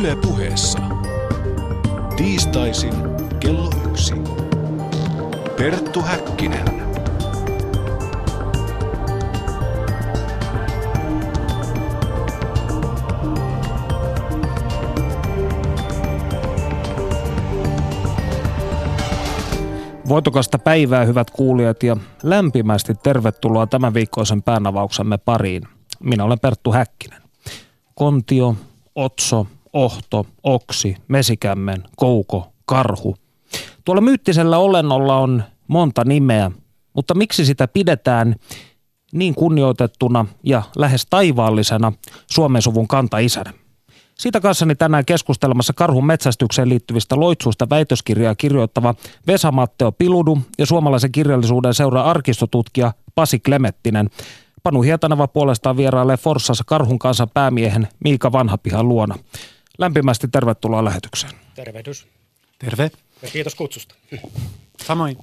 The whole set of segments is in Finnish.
Yle puheessa. Tiistaisin kello yksi. Perttu Häkkinen. Voitokasta päivää, hyvät kuulijat, ja lämpimästi tervetuloa tämän viikkoisen päänavauksemme pariin. Minä olen Perttu Häkkinen. Kontio, Otso, Ohto, Oksi, Mesikämmen, Kouko, Karhu. Tuolla myyttisellä olennolla on monta nimeä, mutta miksi sitä pidetään niin kunnioitettuna ja lähes taivaallisena Suomen suvun kantaisänä? Siitä kanssani tänään keskustelemassa karhun metsästykseen liittyvistä loitsuista väitöskirjaa kirjoittava Vesa-Matteo Piludu ja suomalaisen kirjallisuuden seuraa arkistotutkija Pasi Klemettinen. Panu Hietaneva puolestaan vierailee Forssassa karhun kanssa päämiehen Miika Vanhapihan luona. Lämpimästi tervetuloa lähetykseen. Tervehdys. Terve. Ja kiitos kutsusta. Samoin.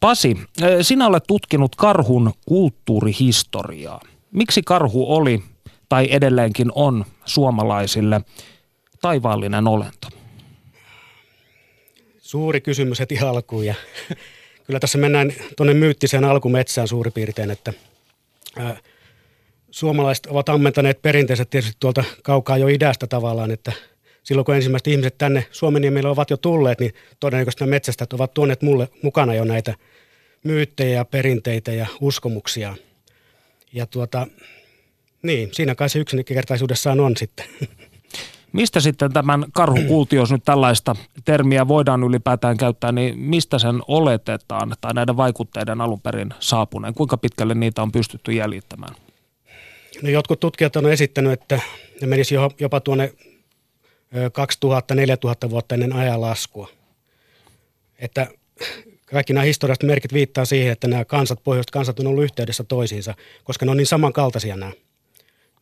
Pasi, eh, sinä olet tutkinut karhun kulttuurihistoriaa. Miksi karhu oli tai edelleenkin on suomalaisille taivaallinen olento? Suuri kysymys heti alkuun ja kyllä tässä mennään tuonne myyttiseen alkumetsään suurin piirtein, että ää, suomalaiset ovat ammentaneet perinteiset tietysti tuolta kaukaa jo idästä tavallaan, että silloin kun ensimmäiset ihmiset tänne Suomenniemelle ovat jo tulleet, niin todennäköisesti nämä metsästäjät ovat tuoneet mulle mukana jo näitä myyttejä ja perinteitä ja uskomuksia. Ja tuota, niin, siinä kai se yksinkertaisuudessaan on sitten. Mistä sitten tämän karhukulti, jos nyt tällaista termiä voidaan ylipäätään käyttää, niin mistä sen oletetaan tai näiden vaikutteiden alun perin saapuneen? Kuinka pitkälle niitä on pystytty jäljittämään? No jotkut tutkijat on esittänyt, että ne menisi jopa tuonne 2000-4000 vuotta ennen ajanlaskua. Että kaikki nämä historialliset merkit viittaa siihen, että nämä kansat, pohjoiset kansat on ollut yhteydessä toisiinsa, koska ne on niin samankaltaisia nämä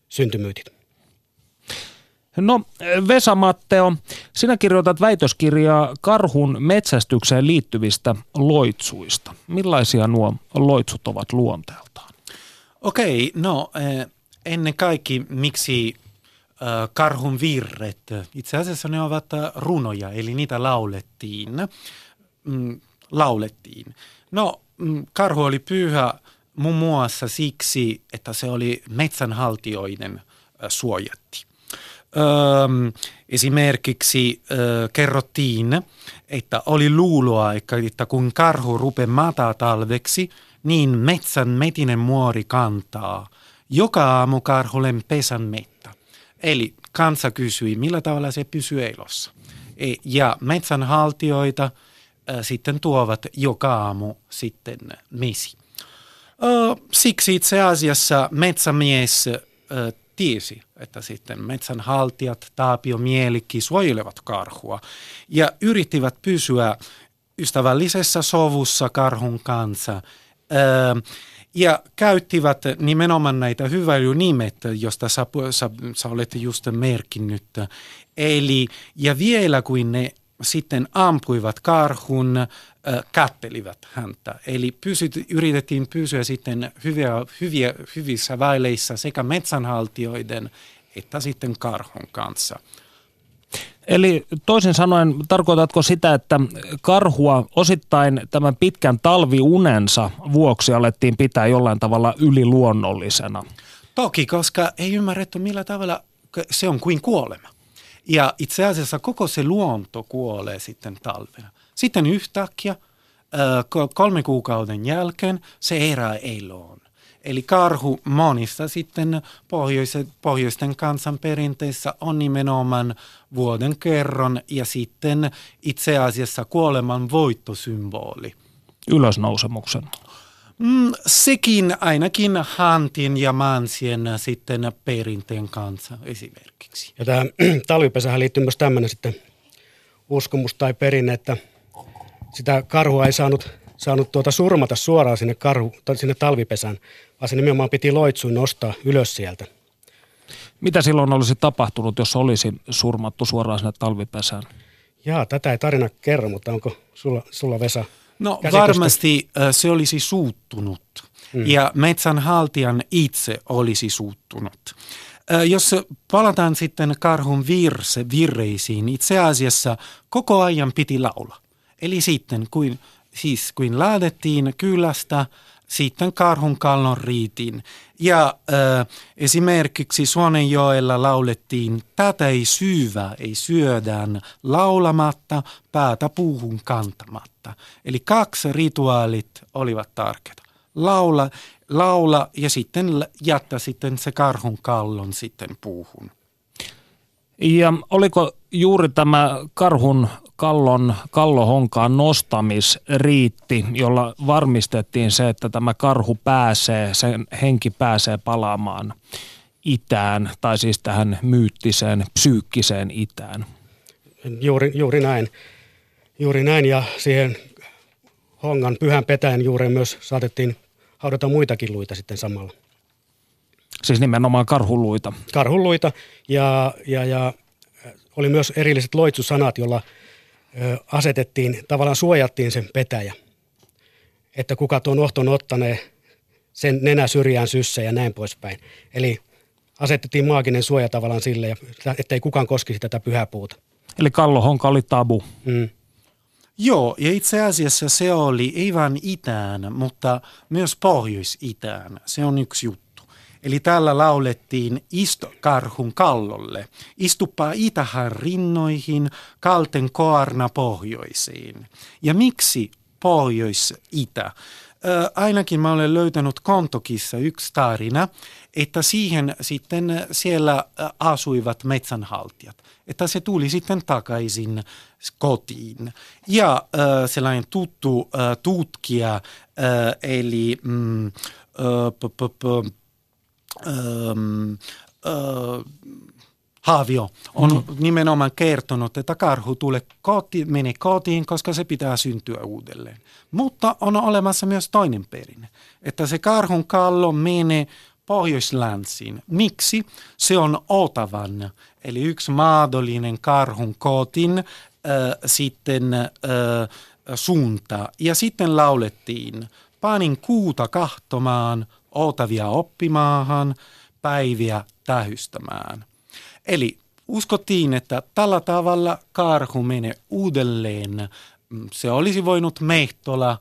syntymyytit. No Vesa Matteo, sinä kirjoitat väitöskirjaa karhun metsästykseen liittyvistä loitsuista. Millaisia nuo loitsut ovat luonteeltaan? Okei, no ennen kaikki miksi karhun virret, itse asiassa ne ovat runoja, eli niitä laulettiin. Mm, laulettiin. No, mm, karhu oli pyhä muun muassa siksi, että se oli metsänhaltijoiden suojatti. Öö, esimerkiksi öö, kerrottiin, että oli luuloa, että kun karhu rupe talveksi, niin metsän metinen muori kantaa. Joka aamu karhulle pesän mettä. Eli kansa kysyi, millä tavalla se pysyy elossa. E, ja metsänhaltijoita äh, sitten tuovat joka aamu sitten mesi. Siksi itse asiassa metsämies tiesi, että sitten metsänhaltijat, Taapio Mielikki suojelevat karhua ja yrittivät pysyä ystävällisessä sovussa karhun kanssa. Ja käyttivät nimenomaan näitä hyväilynimet, josta sä, sä, sä olet just merkinnyt. Eli, ja vielä kun ne sitten ampuivat karhun, äh, kättelivät häntä. Eli pysyt, yritettiin pysyä sitten hyviä, hyviä, hyvissä väleissä sekä metsänhaltijoiden että sitten karhun kanssa. Eli toisin sanoen, tarkoitatko sitä, että karhua osittain tämän pitkän talviunensa vuoksi alettiin pitää jollain tavalla yliluonnollisena? Toki, koska ei ymmärretty millä tavalla se on kuin kuolema. Ja itse asiassa koko se luonto kuolee sitten talvena. Sitten yhtäkkiä kolme kuukauden jälkeen se erää eloon. Eli karhu monissa sitten pohjoisen, pohjoisten kansanperinteissä on nimenomaan vuoden kerron ja sitten itse asiassa kuoleman voittosymboli. Ylösnousemuksen. Mm, sekin ainakin hantin ja mansien sitten perinteen kanssa esimerkiksi. Ja tämä talvipesähän liittyy myös tämmöinen sitten uskomus tai perinne, että sitä karhua ei saanut, saanut tuota surmata suoraan sinne, karhu, sinne talvipesään, vaan se nimenomaan piti loitsuin nostaa ylös sieltä. Mitä silloin olisi tapahtunut, jos olisi surmattu suoraan sinne talvipesään? Jaa, tätä ei tarina kerro, mutta onko sulla, sulla Vesa No käsitystä? varmasti se olisi suuttunut mm. ja metsänhaltijan itse olisi suuttunut. Jos palataan sitten karhun virse, virreisiin, itse asiassa koko ajan piti laulaa. Eli sitten, kuin, siis kuin lähdettiin kylästä, sitten karhun kallon riitin. Ja äh, esimerkiksi Suonenjoella laulettiin, tätä ei syyvä, ei syödään laulamatta, päätä puuhun kantamatta. Eli kaksi rituaalit olivat tärkeitä. Laula, laula ja sitten jättää sitten se karhun kallon sitten puuhun. Ja oliko juuri tämä karhun kallon, kallohonkaan nostamisriitti, jolla varmistettiin se, että tämä karhu pääsee, sen henki pääsee palaamaan itään, tai siis tähän myyttiseen, psyykkiseen itään. Juuri, juuri näin. Juuri näin, ja siihen hongan pyhän petäjän juureen myös saatettiin haudata muitakin luita sitten samalla. Siis nimenomaan karhuluita. Karhuluita, ja, ja, ja oli myös erilliset loitsusanat, jolla asetettiin, tavallaan suojattiin sen petäjä. Että kuka tuon ohton ottanee, sen nenä syrjään syssä ja näin poispäin. Eli asetettiin maaginen suoja tavallaan sille, ettei kukaan koskisi tätä pyhäpuuta. Eli kallohonka oli tabu. Mm. Joo, ja itse asiassa se oli ei vain itään, mutta myös pohjois-itään. Se on yksi juttu. Eli täällä laulettiin Istokarhun kallolle. Istupaa itähän rinnoihin, kalten koarna pohjoisiin. Ja miksi pohjois-itä? Ainakin mä olen löytänyt kontokissa yksi tarina, että siihen sitten siellä asuivat metsänhaltijat. Että se tuli sitten takaisin kotiin. Ja äh, sellainen tuttu äh, tutkija, äh, eli mm, äh, p- p- p- Haavio on mm. nimenomaan kertonut, että karhu tulee koti, meni kotiin, koska se pitää syntyä uudelleen. Mutta on olemassa myös toinen perinne, että se karhun kallo menee pohjoislänsiin. Miksi? Se on Otavan, eli yksi mahdollinen karhun kotin äh, sitten äh, suunta. Ja sitten laulettiin, panin kuuta kahtomaan, Otavia oppimaahan, päiviä tähystämään. Eli uskottiin, että tällä tavalla karhu menee uudelleen. Se olisi voinut Mehtola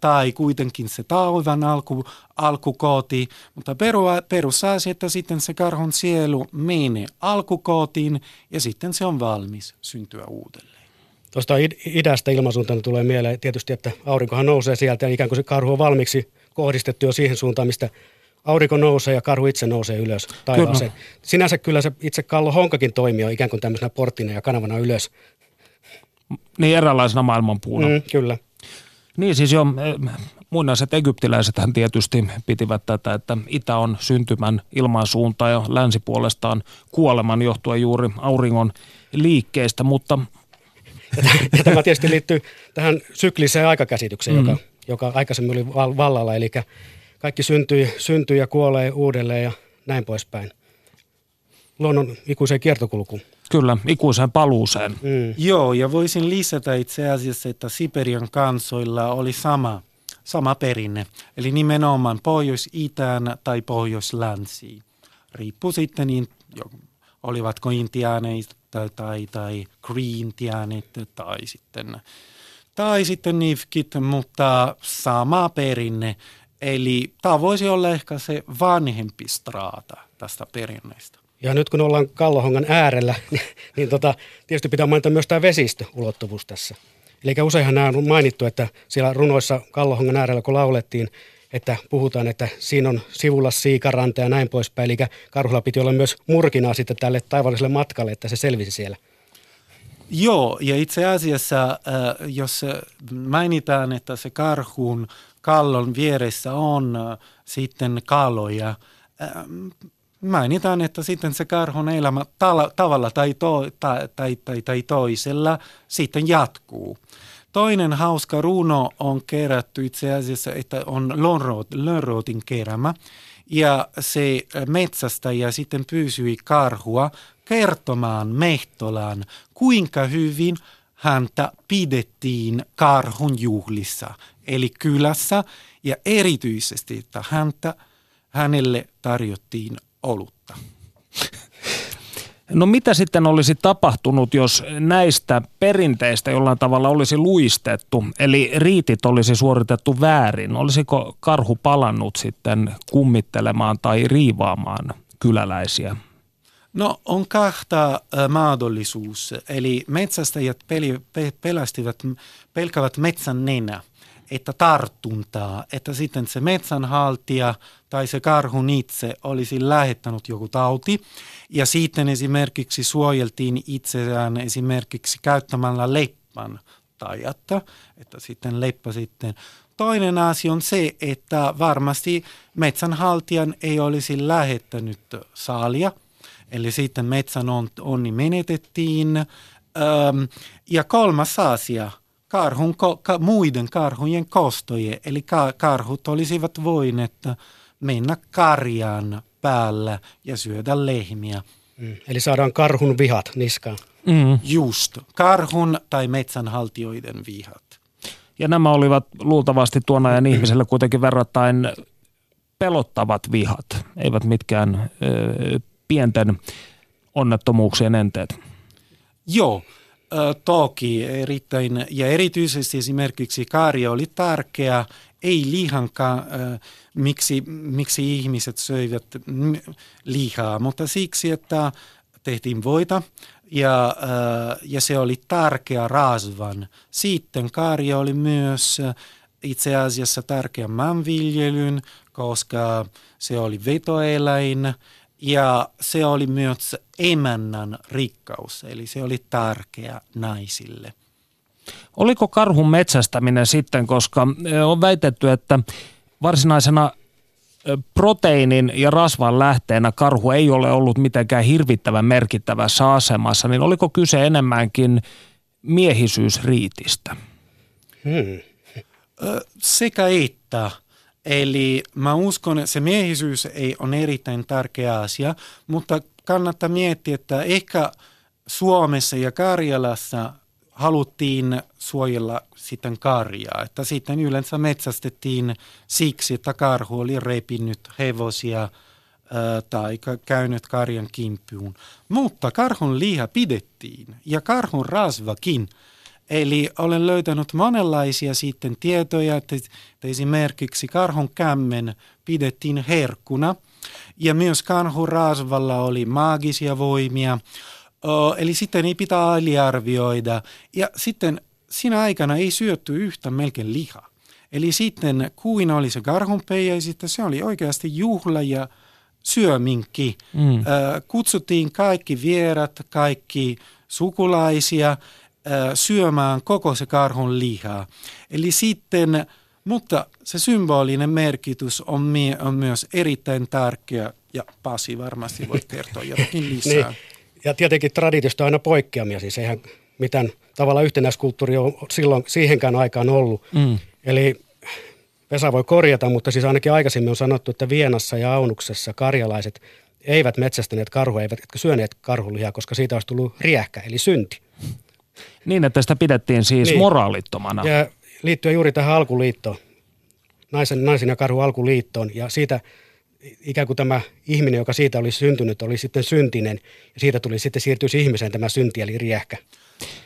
tai kuitenkin se taivaan alku, alkukoti, mutta perusasia, että sitten se karhun sielu menee alkukotiin ja sitten se on valmis syntyä uudelleen. Tuosta idästä ilmansuuntana tulee mieleen tietysti, että aurinkohan nousee sieltä ja ikään kuin se karhu on valmiiksi kohdistettu jo siihen suuntaan, mistä aurinko nousee ja karhu itse nousee ylös taivaaseen. Kyllä. Sinänsä kyllä se itse Kallo Honkakin toimii jo ikään kuin tämmöisenä porttina ja kanavana ylös. Niin eräänlaisena maailmanpuuna. Mm, kyllä. Niin siis jo eh, muinaiset egyptiläisethän tietysti pitivät tätä, että itä on syntymän ilmansuunta ja länsi puolestaan kuoleman johtuen juuri auringon liikkeestä, mutta... Ja tämä tietysti liittyy tähän sykliseen aikakäsitykseen, mm. joka joka aikaisemmin oli vallalla, eli kaikki syntyy, syntyy ja kuolee uudelleen ja näin poispäin. Luonnon ikuiseen kiertokulkuun. Kyllä, ikuiseen paluuseen. Mm. Joo, ja voisin lisätä itse asiassa, että Siperian kansoilla oli sama, sama perinne. Eli nimenomaan pohjois-itään tai pohjois-länsiin. Riippuu sitten, niin, olivatko intiaaneita tai, tai, tai green tai sitten tai sitten nifkit, mutta sama perinne. Eli tämä voisi olla ehkä se vanhempi straata tästä perinneestä. Ja nyt kun ollaan Kallohongan äärellä, niin, niin tota, tietysti pitää mainita myös tämä vesistöulottuvuus tässä. Eli useinhan nämä on mainittu, että siellä runoissa Kallohongan äärellä kun laulettiin, että puhutaan, että siinä on sivulla siikaranta ja näin poispäin. Eli karhulla piti olla myös murkinaa sitten tälle taivalliselle matkalle, että se selvisi siellä. Joo, ja itse asiassa äh, jos mainitaan, että se karhun kallon vieressä on äh, sitten kaloja, äh, mainitaan, että sitten se karhun elämä tala, tavalla tai, to, tai, tai, tai, tai toisella sitten jatkuu. Toinen hauska runo on kerätty itse asiassa, että on Lonrotin keräämä. Ja se metsästäjä sitten pysyi karhua kertomaan Mehtolaan, kuinka hyvin häntä pidettiin karhun juhlissa, eli kylässä, ja erityisesti, että häntä, hänelle tarjottiin olutta. No mitä sitten olisi tapahtunut, jos näistä perinteistä jollain tavalla olisi luistettu, eli riitit olisi suoritettu väärin? Olisiko karhu palannut sitten kummittelemaan tai riivaamaan kyläläisiä? No on kahta äh, mahdollisuus. Eli metsästäjät peli, pe, pelästivät, pelkävät metsän nenä, että tartuntaa, että sitten se metsänhaltija tai se karhun itse olisi lähettänyt joku tauti. Ja sitten esimerkiksi suojeltiin itseään esimerkiksi käyttämällä leppän tajatta, että sitten leppä sitten Toinen asia on se, että varmasti metsänhaltijan ei olisi lähettänyt saalia, eli sitten metsän onni menetettiin. Öm, ja kolmas asia, karhun, ka, muiden karhujen kostoje, eli ka, karhut olisivat voineet mennä karjaan päällä ja syödä lehmiä. Mm. Eli saadaan karhun vihat niskaan. Mm. Just, karhun tai metsänhaltijoiden vihat. Ja nämä olivat luultavasti tuon ajan ihmiselle kuitenkin verrattain pelottavat vihat, eivät mitkään ö, pienten onnettomuuksien enteet. Joo, toki erittäin, ja erityisesti esimerkiksi karja oli tärkeä, ei lihankaan, miksi, miksi ihmiset söivät lihaa, mutta siksi, että tehtiin voita ja, ja se oli tärkeä rasvan. Sitten karja oli myös itse asiassa tärkeä maanviljelyn, koska se oli vetoeläin ja se oli myös emännän rikkaus, eli se oli tärkeä naisille. Oliko karhun metsästäminen sitten, koska on väitetty, että varsinaisena proteiinin ja rasvan lähteenä karhu ei ole ollut mitenkään hirvittävän merkittävässä asemassa, niin oliko kyse enemmänkin miehisyysriitistä? Hmm. Sekä että. Eli mä uskon, että se miehisyys ei on erittäin tärkeä asia, mutta kannattaa miettiä, että ehkä Suomessa ja Karjalassa haluttiin suojella sitten karjaa. Että sitten yleensä metsästettiin siksi, että karhu oli repinyt hevosia tai käynyt karjan kimppuun. Mutta karhun liha pidettiin ja karhun rasvakin – Eli olen löytänyt monenlaisia sitten tietoja, että, että esimerkiksi karhun kämmen pidettiin herkkuna ja myös karhun rasvalla oli maagisia voimia. Eli sitten ei pitää aliarvioida. Ja sitten siinä aikana ei syötty yhtä melkein lihaa. Eli sitten kuin oli se karhunpeijä, ja sitten se oli oikeasti juhla ja syöminki. Mm. Kutsuttiin kaikki vierat, kaikki sukulaisia – syömään koko se karhun lihaa. Eli sitten, mutta se symbolinen merkitys on, mie, on myös erittäin tärkeä ja Pasi varmasti voi kertoa jotakin lisää. niin. Ja tietenkin traditiosta on aina poikkeamia, siis eihän mitään tavalla yhtenäiskulttuuri on silloin siihenkään aikaan ollut. Mm. Eli Vesa voi korjata, mutta siis ainakin aikaisemmin on sanottu, että Vienassa ja Aunuksessa karjalaiset eivät metsästäneet karhua, eivät syöneet karhulihaa, koska siitä olisi tullut riähkä, eli synti. Niin, että sitä pidettiin siis niin. moraalittomana. Ja liittyen juuri tähän alkuliittoon, naisen, naisen ja karhu alkuliittoon, ja siitä ikään kuin tämä ihminen, joka siitä oli syntynyt, oli sitten syntinen, ja siitä tuli sitten siirtyisi ihmiseen tämä synti, eli riehkä.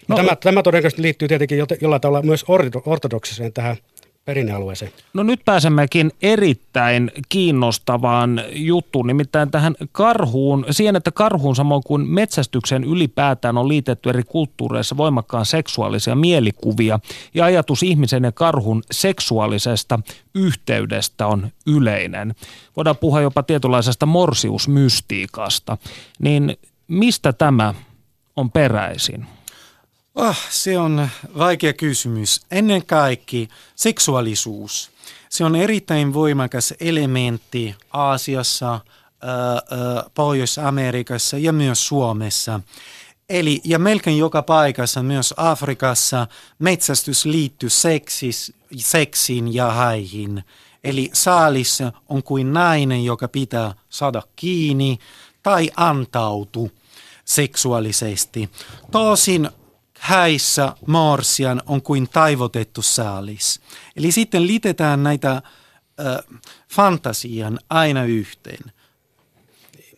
No, tämä, tämä todennäköisesti liittyy tietenkin jollain tavalla myös ortodoksiseen tähän perinnealueeseen. No nyt pääsemmekin erittäin kiinnostavaan juttuun, nimittäin tähän karhuun, siihen, että karhuun samoin kuin metsästyksen ylipäätään on liitetty eri kulttuureissa voimakkaan seksuaalisia mielikuvia ja ajatus ihmisen ja karhun seksuaalisesta yhteydestä on yleinen. Voidaan puhua jopa tietynlaisesta morsiusmystiikasta. Niin mistä tämä on peräisin? Oh, se on vaikea kysymys. Ennen kaikki seksuaalisuus. Se on erittäin voimakas elementti Aasiassa, Pohjois-Amerikassa ja myös Suomessa. Eli, ja melkein joka paikassa, myös Afrikassa, metsästys liittyy seksis, seksiin ja haihin. Eli saalis on kuin nainen, joka pitää saada kiinni tai antautu seksuaalisesti. Tosin häissä Morsian on kuin taivotettu saalis. Eli sitten liitetään näitä äh, fantasian aina yhteen.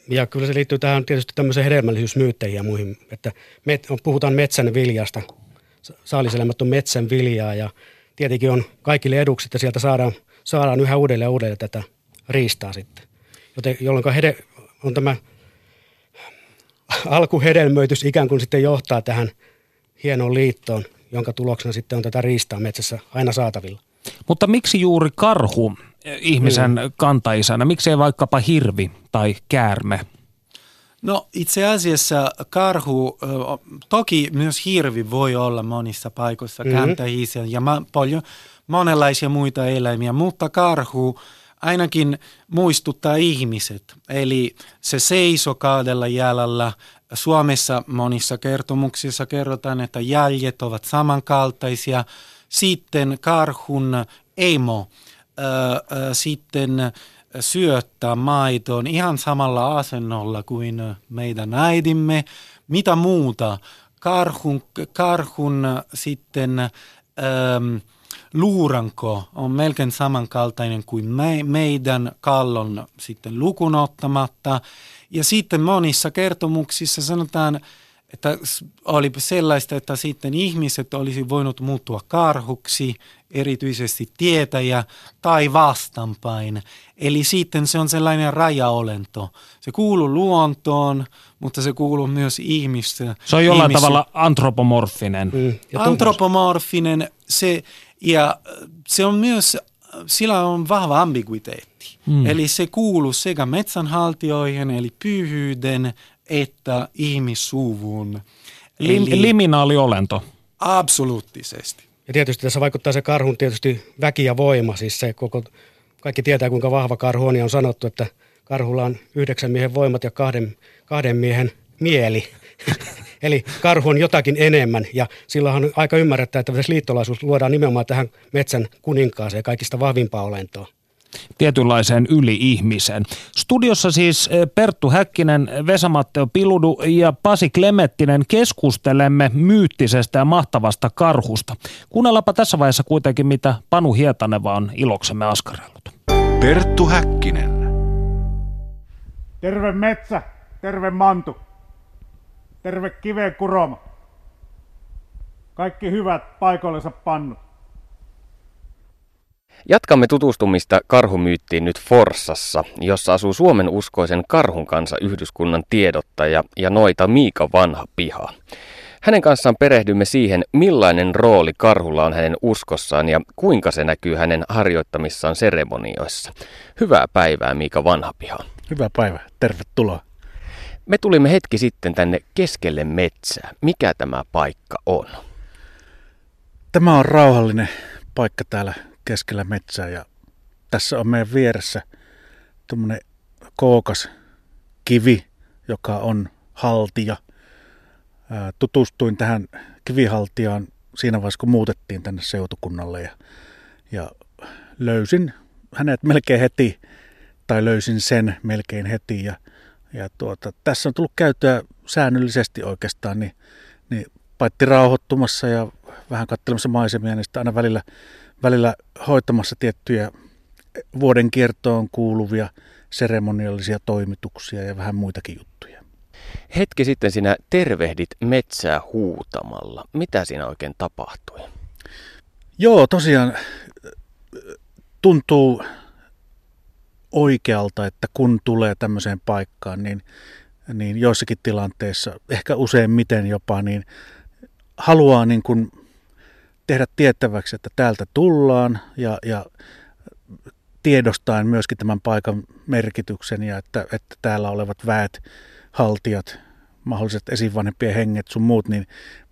Ja kyllä se liittyy tähän tietysti tämmöiseen hedelmällisyysmyytteihin ja muihin, että met, puhutaan metsän viljasta, saaliselämät on metsän viljaa ja tietenkin on kaikille eduksi, että sieltä saadaan, saadaan yhä uudelleen uudelleen tätä riistaa sitten. Joten, jolloin hede, on tämä alkuhedelmöitys ikään kuin sitten johtaa tähän hienoon liittoon, jonka tuloksena sitten on tätä riistaa metsässä aina saatavilla. Mutta miksi juuri karhu ihmisen mm. kantaisänä? Miksi ei vaikkapa hirvi tai käärme? No itse asiassa karhu, toki myös hirvi voi olla monissa paikoissa mm-hmm. kantaisä ja paljon monenlaisia muita eläimiä, mutta karhu ainakin muistuttaa ihmiset. Eli se seisoo kahdella jäljellä. Suomessa monissa kertomuksissa kerrotaan, että jäljet ovat samankaltaisia. Sitten karhun emo äh, sitten syöttää maitoon ihan samalla asennolla kuin meidän äidimme. Mitä muuta? Karhun, karhun sitten ähm, luuranko on melkein samankaltainen kuin me, meidän kallon sitten lukunottamatta. Ja sitten monissa kertomuksissa sanotaan, että oli sellaista, että sitten ihmiset olisi voinut muuttua karhuksi, erityisesti tietäjä, tai vastanpäin. Eli sitten se on sellainen rajaolento. Se kuuluu luontoon, mutta se kuuluu myös ihmistä. Se on jollain ihmis- tavalla antropomorfinen. Mm, antropomorfinen, se, ja se on myös, sillä on vahva ambiguiteetti. Mm. Eli se kuuluu sekä metsänhaltijoihin, eli pyhyyden, että ihmissuvun. Lim- Eli, liminaaliolento. Absoluuttisesti. Ja tietysti tässä vaikuttaa se karhun tietysti väki ja voima, siis se koko, kaikki tietää kuinka vahva karhu on ja on sanottu, että karhulla on yhdeksän miehen voimat ja kahden, kahden miehen mieli. Eli karhu on jotakin enemmän ja silloin on aika ymmärrettää, että liittolaisuus luodaan nimenomaan tähän metsän kuninkaaseen kaikista vahvimpaa olentoa tietynlaiseen yli-ihmiseen. Studiossa siis eh, Perttu Häkkinen, Vesa-Matteo Piludu ja Pasi Klemettinen keskustelemme myyttisestä ja mahtavasta karhusta. Kuunnellaanpa tässä vaiheessa kuitenkin, mitä Panu Hietaneva on iloksemme askarellut. Perttu Häkkinen. Terve metsä, terve mantu, terve kiveen kuroma. Kaikki hyvät paikoillensa pannut. Jatkamme tutustumista karhumyyttiin nyt Forssassa, jossa asuu Suomen uskoisen karhun kanssa yhdyskunnan tiedottaja ja noita Miika Vanha Piha. Hänen kanssaan perehdymme siihen, millainen rooli karhulla on hänen uskossaan ja kuinka se näkyy hänen harjoittamissaan seremonioissa. Hyvää päivää Miika Vanhapiha. Hyvää päivää, tervetuloa. Me tulimme hetki sitten tänne keskelle metsää. Mikä tämä paikka on? Tämä on rauhallinen paikka täällä keskellä metsää ja tässä on meidän vieressä tuommoinen kookas kivi, joka on haltija. Tutustuin tähän kivihaltijaan siinä vaiheessa, kun muutettiin tänne seutukunnalle ja, ja löysin hänet melkein heti, tai löysin sen melkein heti. Ja, ja tuota, tässä on tullut käyttöä säännöllisesti oikeastaan, niin, niin paitti rauhoittumassa ja vähän katselemassa maisemia, niin sitten aina välillä välillä hoitamassa tiettyjä vuoden kiertoon kuuluvia seremoniallisia toimituksia ja vähän muitakin juttuja. Hetki sitten sinä tervehdit metsää huutamalla. Mitä siinä oikein tapahtui? Joo, tosiaan tuntuu oikealta, että kun tulee tämmöiseen paikkaan, niin, niin joissakin tilanteissa, ehkä useimmiten jopa, niin haluaa niin kuin tehdä tiettäväksi, että täältä tullaan ja, ja tiedostaen myöskin tämän paikan merkityksen ja että, että täällä olevat väet, haltijat, mahdolliset esivanhempien henget sun muut, niin,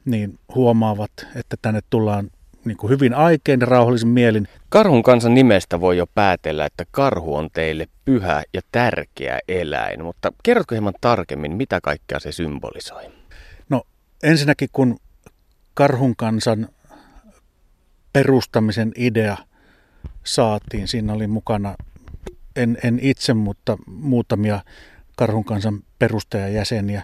niin huomaavat, että tänne tullaan niin kuin hyvin aikein ja rauhallisin mielin. Karhun kansan nimestä voi jo päätellä, että karhu on teille pyhä ja tärkeä eläin, mutta kerrotko hieman tarkemmin, mitä kaikkea se symbolisoi? No ensinnäkin kun karhun kansan perustamisen idea saatiin. Siinä oli mukana, en, en itse, mutta muutamia Karhun kansan perustajajäseniä.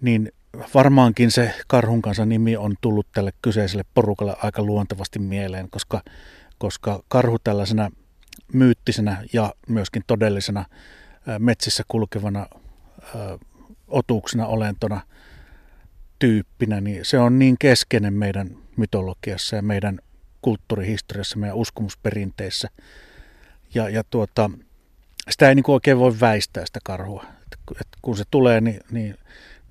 Niin varmaankin se Karhun kansan nimi on tullut tälle kyseiselle porukalle aika luontevasti mieleen, koska, koska karhu tällaisena myyttisenä ja myöskin todellisena metsissä kulkevana otuksena, olentona, tyyppinä, niin se on niin keskeinen meidän mytologiassa ja meidän kulttuurihistoriassa, meidän uskomusperinteissä. Ja, ja tuota, sitä ei niin oikein voi väistää sitä karhua. Et kun se tulee, niin, niin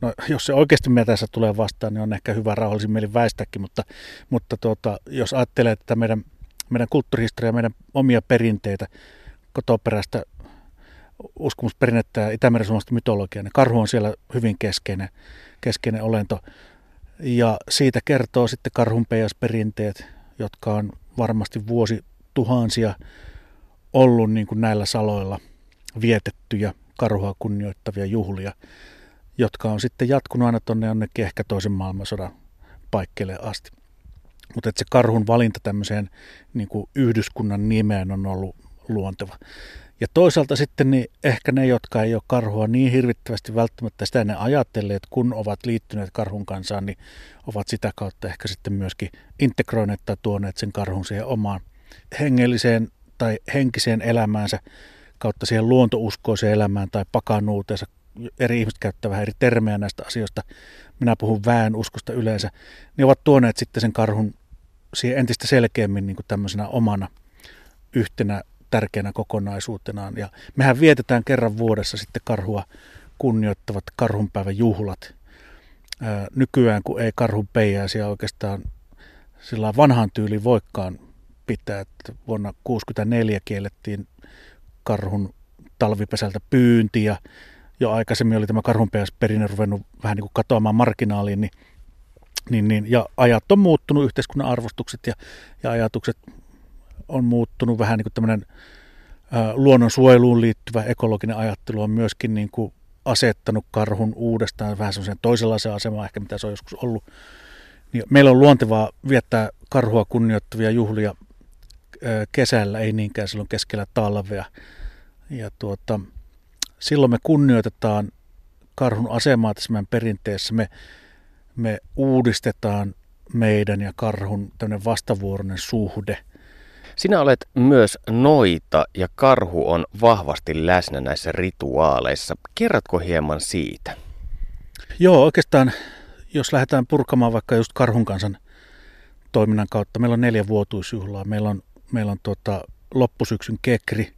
no, jos se oikeasti metässä tulee vastaan, niin on ehkä hyvä rauhallisin mielin väistäkin, mutta, mutta tuota, jos ajattelee että meidän, meidän kulttuurihistoriaa, meidän omia perinteitä, kotoperäistä uskomusperinnettä ja Itämeren mytologiaa, niin karhu on siellä hyvin keskeinen, keskeinen olento. Ja siitä kertoo sitten karhunpeijasperinteet, jotka on varmasti vuosi tuhansia ollut niin kuin näillä saloilla vietettyjä karhua kunnioittavia juhlia, jotka on sitten jatkunut aina tuonne jonnekin ehkä toisen maailmansodan paikkeelle asti. Mutta se karhun valinta tämmöiseen niin kuin yhdyskunnan nimeen on ollut luonteva. Ja toisaalta sitten niin ehkä ne, jotka ei ole karhua niin hirvittävästi välttämättä sitä ne ajattelleet, kun ovat liittyneet karhun kansaan, niin ovat sitä kautta ehkä sitten myöskin integroineet tai tuoneet sen karhun siihen omaan hengelliseen tai henkiseen elämäänsä kautta siihen luontouskoiseen elämään tai pakanuuteensa. Eri ihmiset käyttävät vähän eri termejä näistä asioista. Minä puhun väen uskosta yleensä. Niin ovat tuoneet sitten sen karhun siihen entistä selkeämmin niin kuin tämmöisenä omana yhtenä tärkeänä kokonaisuutenaan. Ja mehän vietetään kerran vuodessa sitten karhua kunnioittavat karhunpäivän juhlat. Ää, nykyään, kun ei karhun peijäisiä oikeastaan sillä vanhan tyyli voikkaan pitää, että vuonna 1964 kiellettiin karhun talvipesältä pyynti ja jo aikaisemmin oli tämä karhunpeäsperinne ruvennut vähän niin kuin katoamaan marginaaliin, niin, niin, niin, ja ajat on muuttunut, yhteiskunnan arvostukset ja, ja ajatukset on muuttunut vähän niin kuin tämmöinen luonnonsuojeluun liittyvä ekologinen ajattelu on myöskin niin kuin asettanut karhun uudestaan vähän semmoisen toisenlaisen asemaan ehkä mitä se on joskus ollut. Niin meillä on luontevaa viettää karhua kunnioittavia juhlia kesällä, ei niinkään silloin keskellä talvea. Ja tuota, silloin me kunnioitetaan karhun asemaa tässä meidän perinteessä. Me, me uudistetaan meidän ja karhun tämmöinen vastavuoroinen suhde – sinä olet myös noita ja karhu on vahvasti läsnä näissä rituaaleissa. Kerrotko hieman siitä? Joo, oikeastaan jos lähdetään purkamaan vaikka just karhun kansan toiminnan kautta. Meillä on neljä vuotuisjuhlaa. Meillä on, meillä on tuota, loppusyksyn kekri,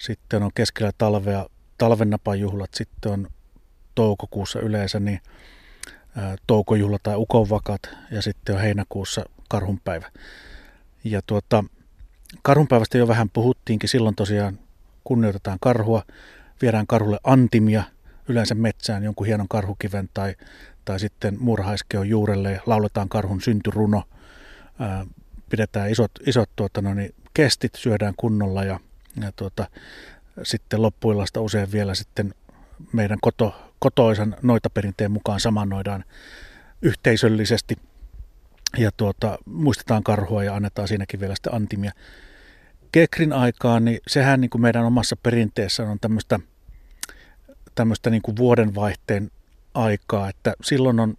sitten on keskellä talvea talvennapajuhlat, sitten on toukokuussa yleensä niin toukojuhla tai ukonvakat ja sitten on heinäkuussa karhunpäivä. Ja tuota, Karhunpäivästä jo vähän puhuttiinkin. Silloin tosiaan kunnioitetaan karhua, viedään karhulle antimia yleensä metsään jonkun hienon karhukiven tai, tai sitten muurahaiskeon juurelle lauletaan karhun syntyruno. Ää, pidetään isot, isot tuota, no niin, kestit, syödään kunnolla ja, ja tuota, sitten loppuillasta usein vielä sitten meidän koto, kotoisan noita perinteen mukaan samanoidaan yhteisöllisesti ja tuota, muistetaan karhua ja annetaan siinäkin vielä sitten antimia. Kekrin aikaan, niin sehän niin kuin meidän omassa perinteessä on tämmöistä, tämmöistä niin kuin vuodenvaihteen aikaa, että silloin on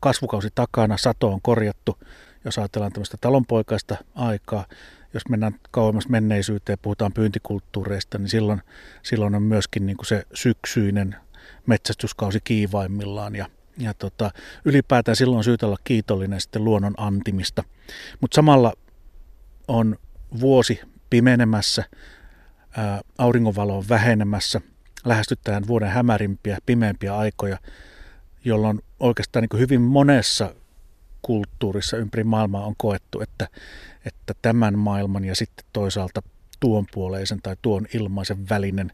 kasvukausi takana, sato on korjattu, jos ajatellaan tämmöistä talonpoikaista aikaa. Jos mennään kauemmas menneisyyteen puhutaan pyyntikulttuureista, niin silloin, silloin on myöskin niin kuin se syksyinen metsästyskausi kiivaimmillaan ja ja tota, ylipäätään silloin on syytä olla kiitollinen sitten luonnon antimista. Mutta samalla on vuosi pimenemässä, ää, auringonvalo on vähenemässä, lähestytään vuoden hämärimpiä, pimeämpiä aikoja, jolloin oikeastaan niin hyvin monessa kulttuurissa ympäri maailmaa on koettu, että, että tämän maailman ja sitten toisaalta tuon puoleisen tai tuon ilmaisen välinen,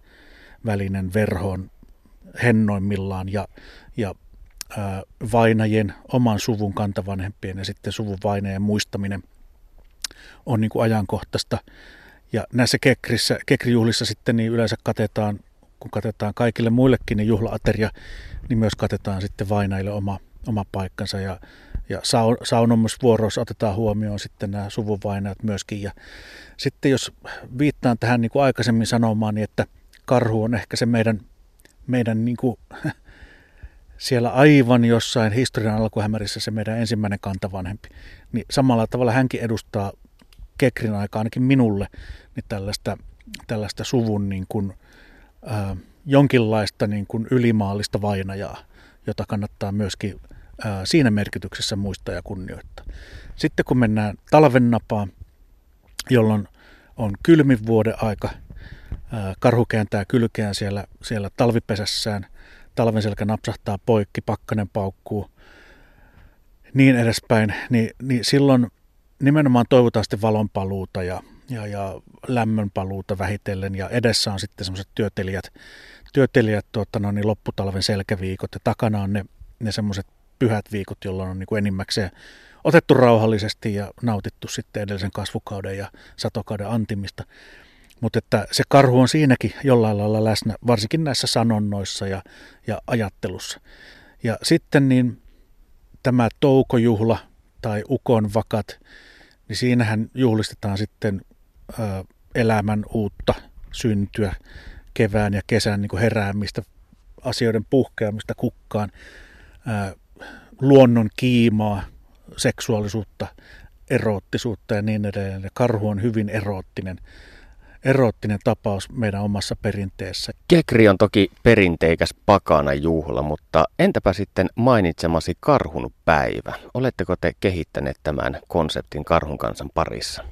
välinen verho on hennoimmillaan ja, ja ää, vainajien, oman suvun kantavanhempien ja sitten suvun vainajien muistaminen on niin kuin ajankohtaista. Ja näissä kekrissä, kekrijuhlissa sitten niin yleensä katetaan, kun katetaan kaikille muillekin niin juhlaateria, niin myös katetaan sitten vainaille oma, oma paikkansa. Ja, ja saunomusvuoroissa otetaan huomioon sitten nämä suvunvainajat myöskin. Ja sitten jos viittaan tähän niin kuin aikaisemmin sanomaan, niin että karhu on ehkä se meidän, meidän niin kuin, siellä aivan jossain historian alkuhämärissä se meidän ensimmäinen kantavanhempi, niin samalla tavalla hänkin edustaa Kekrin aika ainakin minulle niin tällaista, tällaista suvun niin kuin, ää, jonkinlaista niin kuin ylimaallista vainajaa, jota kannattaa myöskin siinä merkityksessä muistaa ja kunnioittaa. Sitten kun mennään talven napaan, jolloin on kylmin vuoden aika, karhu kääntää kylkeään siellä, siellä talvipesässään, talven selkä napsahtaa poikki, pakkanen paukkuu, niin edespäin, niin, niin silloin nimenomaan toivotaan sitten valonpaluuta ja, ja, ja lämmönpaluuta vähitellen ja edessä on sitten semmoiset työtelijät, työtelijät tuota, no, niin lopputalven selkäviikot ja takana on ne, ne semmoiset pyhät viikot, jolloin on niin kuin enimmäkseen otettu rauhallisesti ja nautittu sitten edellisen kasvukauden ja satokauden antimista. Mutta että se karhu on siinäkin jollain lailla läsnä, varsinkin näissä sanonnoissa ja, ja ajattelussa. Ja sitten niin tämä toukojuhla tai ukon vakat, niin siinähän juhlistetaan sitten elämän uutta syntyä, kevään ja kesän niin kuin heräämistä, asioiden puhkeamista kukkaan, luonnon kiimaa, seksuaalisuutta, eroottisuutta ja niin edelleen. Ja karhu on hyvin eroottinen eroottinen tapaus meidän omassa perinteessä. Kekri on toki perinteikäs pakana juhla, mutta entäpä sitten mainitsemasi karhun päivä? Oletteko te kehittäneet tämän konseptin karhun kansan parissa?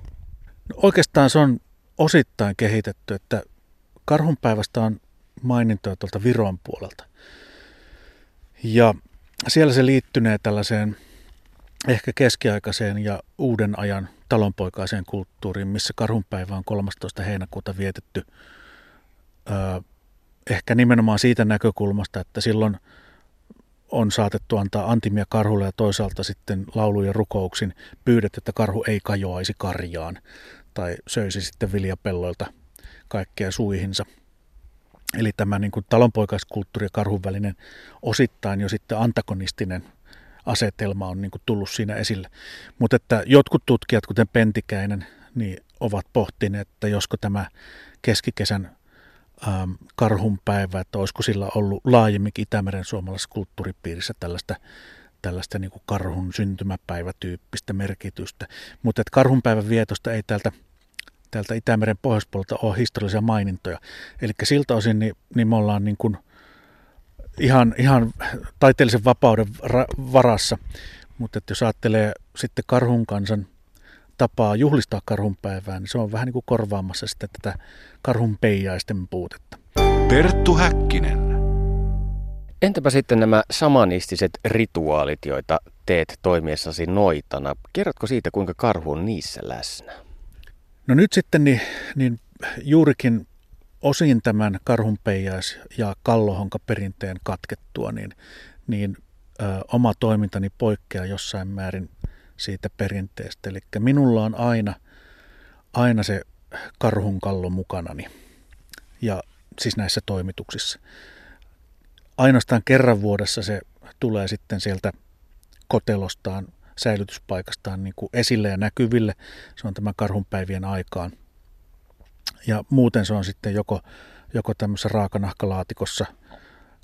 No oikeastaan se on osittain kehitetty, että karhunpäivästä on mainintoja tuolta Viron puolelta. Ja siellä se liittynee tällaiseen ehkä keskiaikaiseen ja uuden ajan talonpoikaiseen kulttuuriin, missä karhunpäivä on 13. heinäkuuta vietetty ö, ehkä nimenomaan siitä näkökulmasta, että silloin on saatettu antaa antimia karhulle ja toisaalta sitten laulu ja rukouksin pyydetty, että karhu ei kajoaisi karjaan tai söisi sitten viljapelloilta kaikkea suihinsa. Eli tämä niin kuin talonpoikaiskulttuuri ja karhun välinen osittain jo sitten antagonistinen asetelma on niin kuin tullut siinä esille. Mutta että jotkut tutkijat, kuten Pentikäinen, niin ovat pohtineet, että josko tämä keskikesän ähm, karhunpäivä, että olisiko sillä ollut laajemminkin Itämeren suomalaisessa kulttuuripiirissä tällaista, tällaista niin kuin karhun syntymäpäivätyyppistä merkitystä. Mutta että karhunpäivän vietosta ei täältä, täältä Itämeren pohjoispuolelta ole historiallisia mainintoja. Eli siltä osin niin, niin me ollaan niin kuin – ihan, ihan taiteellisen vapauden varassa. Mutta jos ajattelee sitten karhun kansan tapaa juhlistaa karhunpäivää, niin se on vähän niin kuin korvaamassa sitten tätä karhun peijaisten puutetta. Perttu Häkkinen. Entäpä sitten nämä samanistiset rituaalit, joita teet toimiessasi noitana? Kerrotko siitä, kuinka karhu on niissä läsnä? No nyt sitten niin, niin juurikin osin tämän karhunpeijais- ja kallohonka perinteen katkettua, niin, niin ö, oma toimintani poikkeaa jossain määrin siitä perinteestä. Eli minulla on aina, aina se karhun kallo mukanani, ja siis näissä toimituksissa. Ainoastaan kerran vuodessa se tulee sitten sieltä kotelostaan, säilytyspaikastaan niin kuin esille ja näkyville. Se on tämän karhunpäivien aikaan – ja muuten se on sitten joko, joko tämmöisessä raakanahkalaatikossa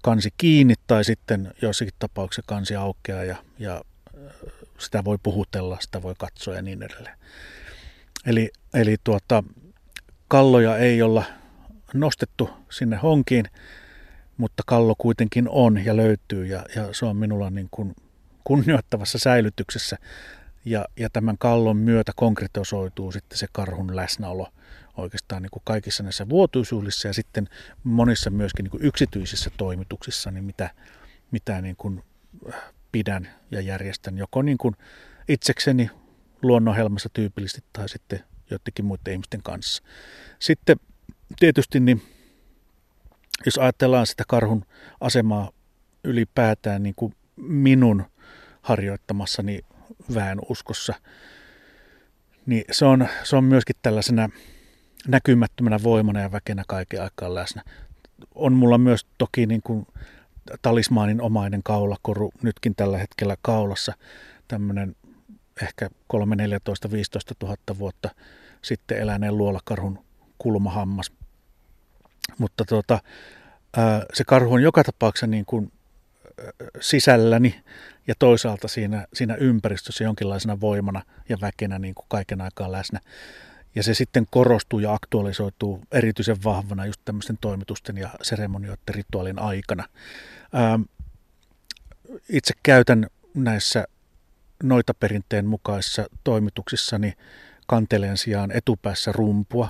kansi kiinni tai sitten joissakin tapauksissa kansi aukeaa ja, ja sitä voi puhutella, sitä voi katsoa ja niin edelleen. Eli, eli tuota, kalloja ei olla nostettu sinne honkiin, mutta kallo kuitenkin on ja löytyy ja, ja se on minulla niin kuin kunnioittavassa säilytyksessä. Ja, ja tämän kallon myötä konkretisoituu sitten se karhun läsnäolo – oikeastaan niin kuin kaikissa näissä vuotuisuuksissa ja sitten monissa myöskin niin kuin yksityisissä toimituksissa, niin mitä, mitä niin kuin äh, pidän ja järjestän joko niin kuin itsekseni luonnonhelmassa tyypillisesti tai sitten joidenkin muiden ihmisten kanssa. Sitten tietysti niin, jos ajatellaan sitä karhun asemaa ylipäätään niin kuin minun harjoittamassani väen uskossa, niin se on, se on myöskin tällaisena näkymättömänä voimana ja väkenä kaiken aikaan läsnä. On mulla myös toki niin kuin talismaanin omainen kaulakoru nytkin tällä hetkellä kaulassa. Tämmöinen ehkä 3, 14, 15 000 vuotta sitten eläneen luolakarhun kulmahammas. Mutta tuota, se karhu on joka tapauksessa niin kuin sisälläni ja toisaalta siinä, siinä ympäristössä jonkinlaisena voimana ja väkenä niin kuin kaiken aikaa läsnä. ja se sitten korostuu ja aktualisoituu erityisen vahvana just tämmöisten toimitusten ja seremonioiden rituaalin aikana. Ähm, itse käytän näissä noita perinteen mukaisissa toimituksissani kanteleen sijaan etupäässä rumpua,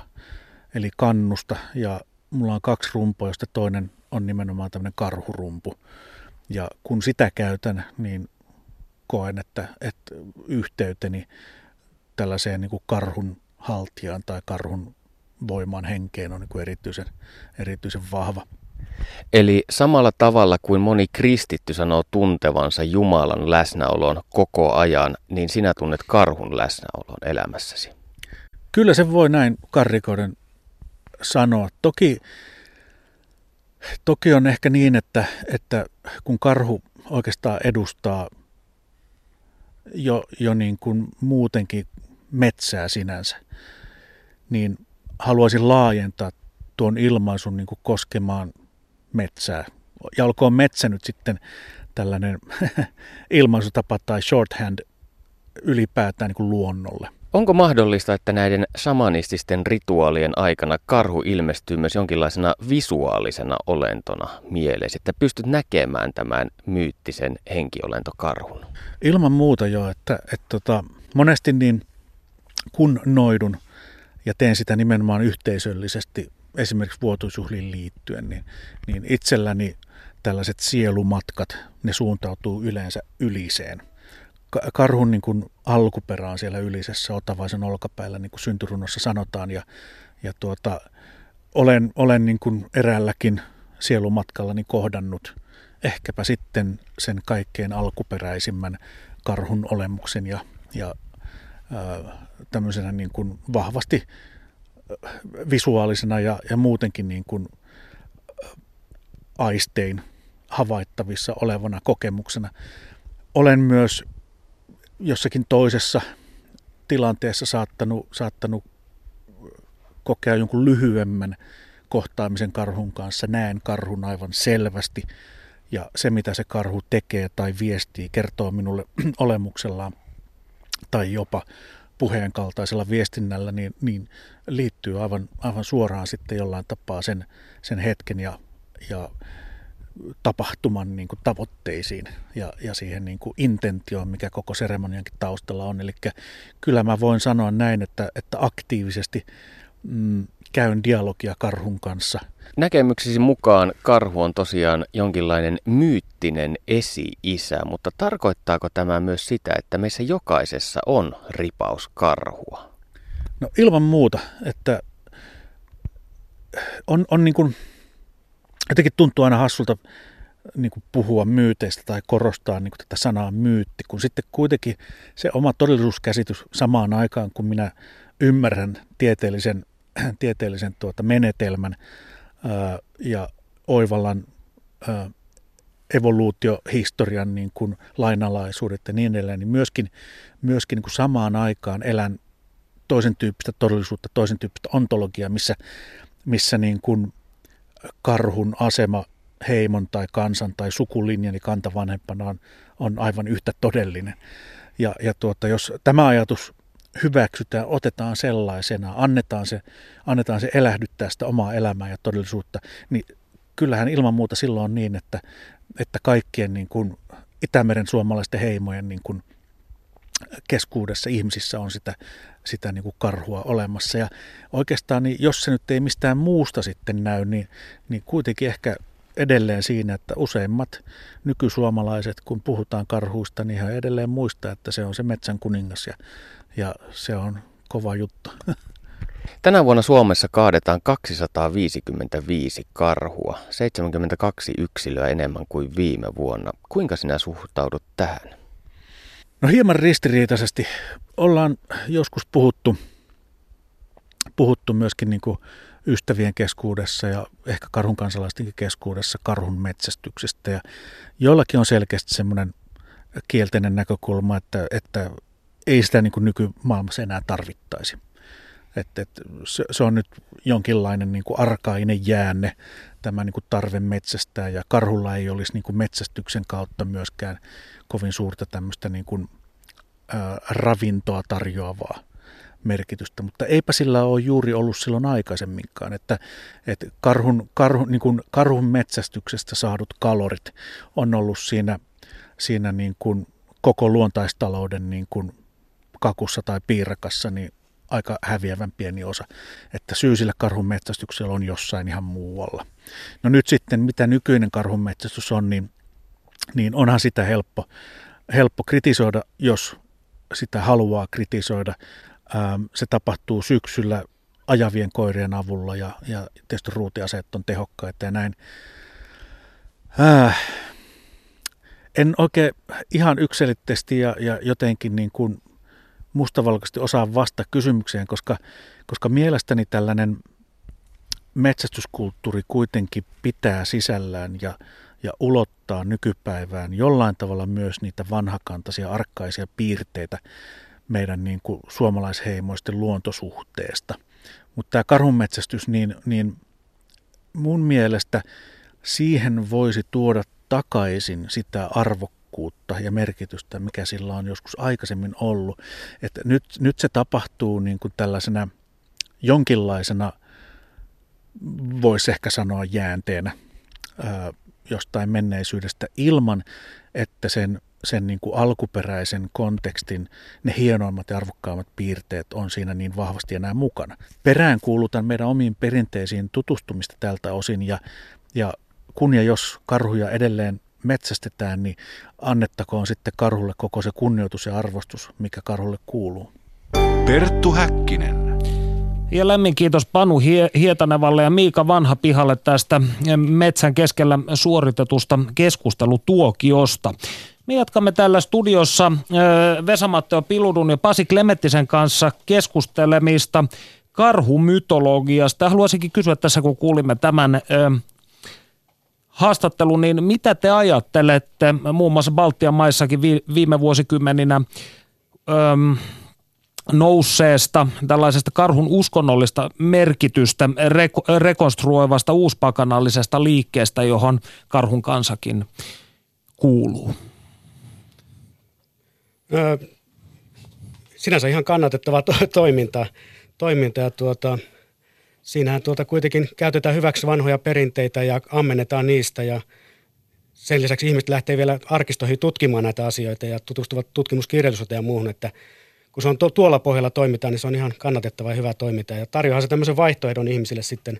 eli kannusta, ja mulla on kaksi rumpua, joista toinen on nimenomaan tämmöinen karhurumpu. Ja kun sitä käytän, niin koen, että, että yhteyteni tällaiseen niin kuin karhun haltijaan tai karhun voimaan henkeen on niin kuin erityisen, erityisen vahva. Eli samalla tavalla kuin moni kristitty sanoo tuntevansa Jumalan läsnäolon koko ajan, niin sinä tunnet karhun läsnäolon elämässäsi. Kyllä se voi näin karrikoiden sanoa. Toki, toki on ehkä niin, että, että kun karhu oikeastaan edustaa jo, jo niin kuin muutenkin metsää sinänsä, niin haluaisin laajentaa tuon ilmaisun niin kuin koskemaan metsää. Ja olkoon metsä nyt sitten tällainen ilmaisutapa tai shorthand ylipäätään niin kuin luonnolle. Onko mahdollista, että näiden samanististen rituaalien aikana karhu ilmestyy myös jonkinlaisena visuaalisena olentona mielessä, että pystyt näkemään tämän myyttisen henkiolentokarhun? Ilman muuta jo, että, että tota, monesti niin kun noidun ja teen sitä nimenomaan yhteisöllisesti esimerkiksi vuotuisuhliin liittyen, niin, niin itselläni tällaiset sielumatkat, ne suuntautuu yleensä yliseen. Karhun niin kuin alkuperä on siellä ylisessä otavaisen olkapäällä, niin kuin syntyrunnossa sanotaan, ja, ja tuota, olen, olen niin kuin eräälläkin sielumatkallani kohdannut ehkäpä sitten sen kaikkein alkuperäisimmän karhun olemuksen ja, ja ää, tämmöisenä niin kuin vahvasti visuaalisena ja, ja muutenkin niin kuin aistein havaittavissa olevana kokemuksena. Olen myös jossakin toisessa tilanteessa saattanut, saattanut kokea jonkun lyhyemmän kohtaamisen karhun kanssa. Näen karhun aivan selvästi ja se mitä se karhu tekee tai viestii kertoo minulle olemuksellaan tai jopa puheen kaltaisella viestinnällä niin, niin liittyy aivan, aivan suoraan sitten jollain tapaa sen, sen hetken ja, ja tapahtuman niin kuin tavoitteisiin ja, ja siihen niin kuin intentioon, mikä koko seremoniankin taustalla on. Eli kyllä mä voin sanoa näin, että, että aktiivisesti mm, käyn dialogia karhun kanssa. Näkemyksesi mukaan karhu on tosiaan jonkinlainen myyttinen esi-isä, mutta tarkoittaako tämä myös sitä, että meissä jokaisessa on ripaus karhua? No ilman muuta, että on, on niin kuin, jotenkin tuntuu aina hassulta niin kuin puhua myyteistä tai korostaa niin kuin tätä sanaa myytti, kun sitten kuitenkin se oma todellisuuskäsitys samaan aikaan, kun minä ymmärrän tieteellisen tieteellisen tuota menetelmän ää, ja oivallan ää, evoluutiohistorian niin kuin lainalaisuudet ja niin edelleen, niin myöskin, myöskin niin kuin samaan aikaan elän toisen tyyppistä todellisuutta, toisen tyyppistä ontologiaa, missä, missä niin kuin karhun asema heimon tai kansan tai sukulinjani kantavanhempana on, on aivan yhtä todellinen. Ja, ja tuota, jos tämä ajatus hyväksytään, otetaan sellaisena, annetaan se, annetaan se elähdyttää sitä omaa elämää ja todellisuutta, niin kyllähän ilman muuta silloin on niin, että, että kaikkien niin kuin Itämeren suomalaisten heimojen niin kuin keskuudessa ihmisissä on sitä, sitä niin kuin karhua olemassa. Ja oikeastaan, niin jos se nyt ei mistään muusta sitten näy, niin, niin kuitenkin ehkä edelleen siinä, että useimmat nykysuomalaiset, kun puhutaan karhuista, niin he edelleen muistaa, että se on se metsän kuningas ja ja se on kova juttu. Tänä vuonna Suomessa kaadetaan 255 karhua, 72 yksilöä enemmän kuin viime vuonna. Kuinka sinä suhtaudut tähän? No hieman ristiriitaisesti. Ollaan joskus puhuttu, puhuttu myöskin niin kuin ystävien keskuudessa ja ehkä karhun kansalaistenkin keskuudessa karhun metsästyksestä. Ja jollakin on selkeästi semmoinen kielteinen näkökulma, että, että ei sitä niin kuin nykymaailmassa enää tarvittaisi. Et, et, se, se on nyt jonkinlainen niin kuin arkainen jäänne, tämä niin kuin tarve metsästää, ja karhulla ei olisi niin kuin metsästyksen kautta myöskään kovin suurta tämmöistä niin kuin, ä, ravintoa tarjoavaa merkitystä, mutta eipä sillä ole juuri ollut silloin aikaisemminkaan, että, että karhun, karhun, niin kuin karhun metsästyksestä saadut kalorit on ollut siinä, siinä niin kuin koko luontaistalouden niin kuin kakussa tai piirakassa niin aika häviävän pieni osa, että syy sille karhun metsästyksellä on jossain ihan muualla. No nyt sitten, mitä nykyinen karhun metsästys on, niin, niin onhan sitä helppo, helppo kritisoida, jos sitä haluaa kritisoida. Ähm, se tapahtuu syksyllä ajavien koirien avulla ja, ja tietysti ruutiaseet on tehokkaita ja näin. Äh, en oikein ihan yksilitteisesti ja, ja jotenkin niin kuin mustavalkoisesti osaa vastata kysymykseen, koska, koska mielestäni tällainen metsästyskulttuuri kuitenkin pitää sisällään ja, ja ulottaa nykypäivään jollain tavalla myös niitä vanhakantaisia arkkaisia piirteitä meidän niin kuin suomalaisheimoisten luontosuhteesta. Mutta tämä karhunmetsästys, niin, niin mun mielestä siihen voisi tuoda takaisin sitä arvokkuutta ja merkitystä, mikä sillä on joskus aikaisemmin ollut. Että nyt, nyt se tapahtuu niin kuin tällaisena jonkinlaisena, voisi ehkä sanoa jäänteenä ää, jostain menneisyydestä ilman, että sen, sen niin kuin alkuperäisen kontekstin, ne hienoimmat ja arvokkaimmat piirteet on siinä niin vahvasti enää mukana. Perään kuulutan meidän omiin perinteisiin tutustumista tältä osin ja, ja kun ja jos karhuja edelleen metsästetään, niin annettakoon sitten karhulle koko se kunnioitus ja arvostus, mikä karhulle kuuluu. Perttu Häkkinen. Ja lämmin kiitos Panu Hietanevalle ja Miika Vanha pihalle tästä metsän keskellä suoritetusta keskustelutuokiosta. Me jatkamme täällä studiossa Vesa-Matteo Piludun ja Pasi Klemettisen kanssa keskustelemista karhumytologiasta. Haluaisinkin kysyä tässä, kun kuulimme tämän haastattelu, niin mitä te ajattelette muun muassa Baltian maissakin viime vuosikymmeninä öm, nousseesta tällaisesta karhun uskonnollista merkitystä reko- rekonstruoivasta uuspakanallisesta liikkeestä, johon karhun kansakin kuuluu? Öö, sinänsä ihan kannatettava to- toiminta, toiminta ja tuota, siinähän tuota kuitenkin käytetään hyväksi vanhoja perinteitä ja ammennetaan niistä ja sen lisäksi ihmiset lähtee vielä arkistoihin tutkimaan näitä asioita ja tutustuvat tutkimuskirjallisuuteen ja muuhun, että kun se on tuolla pohjalla toimitaan, niin se on ihan kannatettava ja hyvä toiminta ja tarjoaa se tämmöisen vaihtoehdon ihmisille sitten,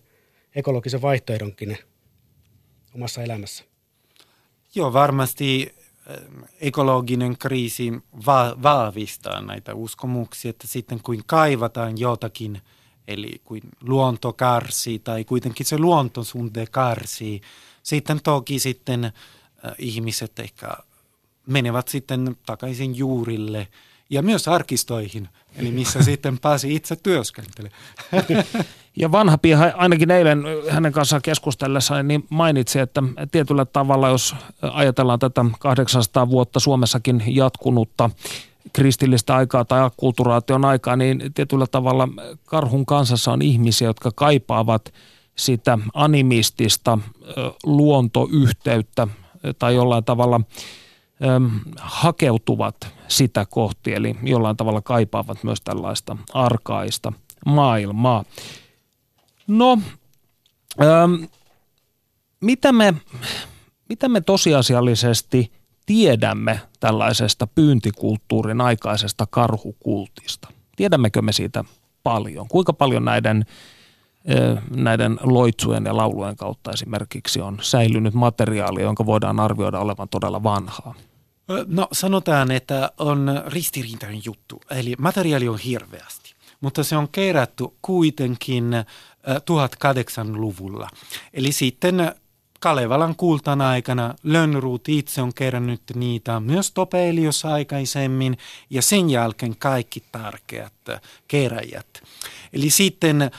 ekologisen vaihtoehdonkin omassa elämässä. Joo, varmasti ekologinen kriisi va- vahvistaa näitä uskomuksia, että sitten kun kaivataan jotakin – eli kuin luonto kärsii tai kuitenkin se luontosunde kärsii. Sitten toki sitten ihmiset ehkä menevät sitten takaisin juurille ja myös arkistoihin, eli missä sitten pääsi itse työskentele. Ja vanha piha, ainakin eilen hänen kanssaan keskustellessa, niin mainitsi, että tietyllä tavalla, jos ajatellaan tätä 800 vuotta Suomessakin jatkunutta kristillistä aikaa tai akkulturaation aikaa, niin tietyllä tavalla karhun kansassa on ihmisiä, jotka kaipaavat sitä animistista luontoyhteyttä tai jollain tavalla hakeutuvat sitä kohti, eli jollain tavalla kaipaavat myös tällaista arkaista maailmaa. No, mitä me, mitä me tosiasiallisesti – tiedämme tällaisesta pyyntikulttuurin aikaisesta karhukultista? Tiedämmekö me siitä paljon? Kuinka paljon näiden, näiden loitsujen ja laulujen kautta esimerkiksi on säilynyt materiaalia, jonka voidaan arvioida olevan todella vanhaa? No sanotaan, että on ristiriitainen juttu. Eli materiaali on hirveästi, mutta se on kerätty kuitenkin 1800-luvulla. Eli sitten Kalevalan kultan aikana Lönnruut itse on kerännyt niitä myös Topelius aikaisemmin ja sen jälkeen kaikki tärkeät keräjät. Eli sitten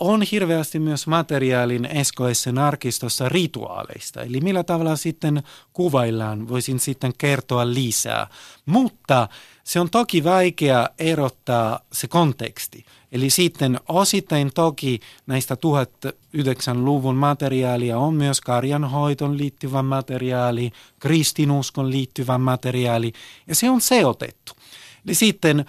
on hirveästi myös materiaalin SKSn arkistossa rituaaleista, eli millä tavalla sitten kuvaillaan, voisin sitten kertoa lisää. Mutta se on toki vaikea erottaa se konteksti. Eli sitten osittain toki näistä 1900-luvun materiaalia on myös karjanhoiton liittyvä materiaali, kristinuskon liittyvä materiaali, ja se on seotettu. Eli sitten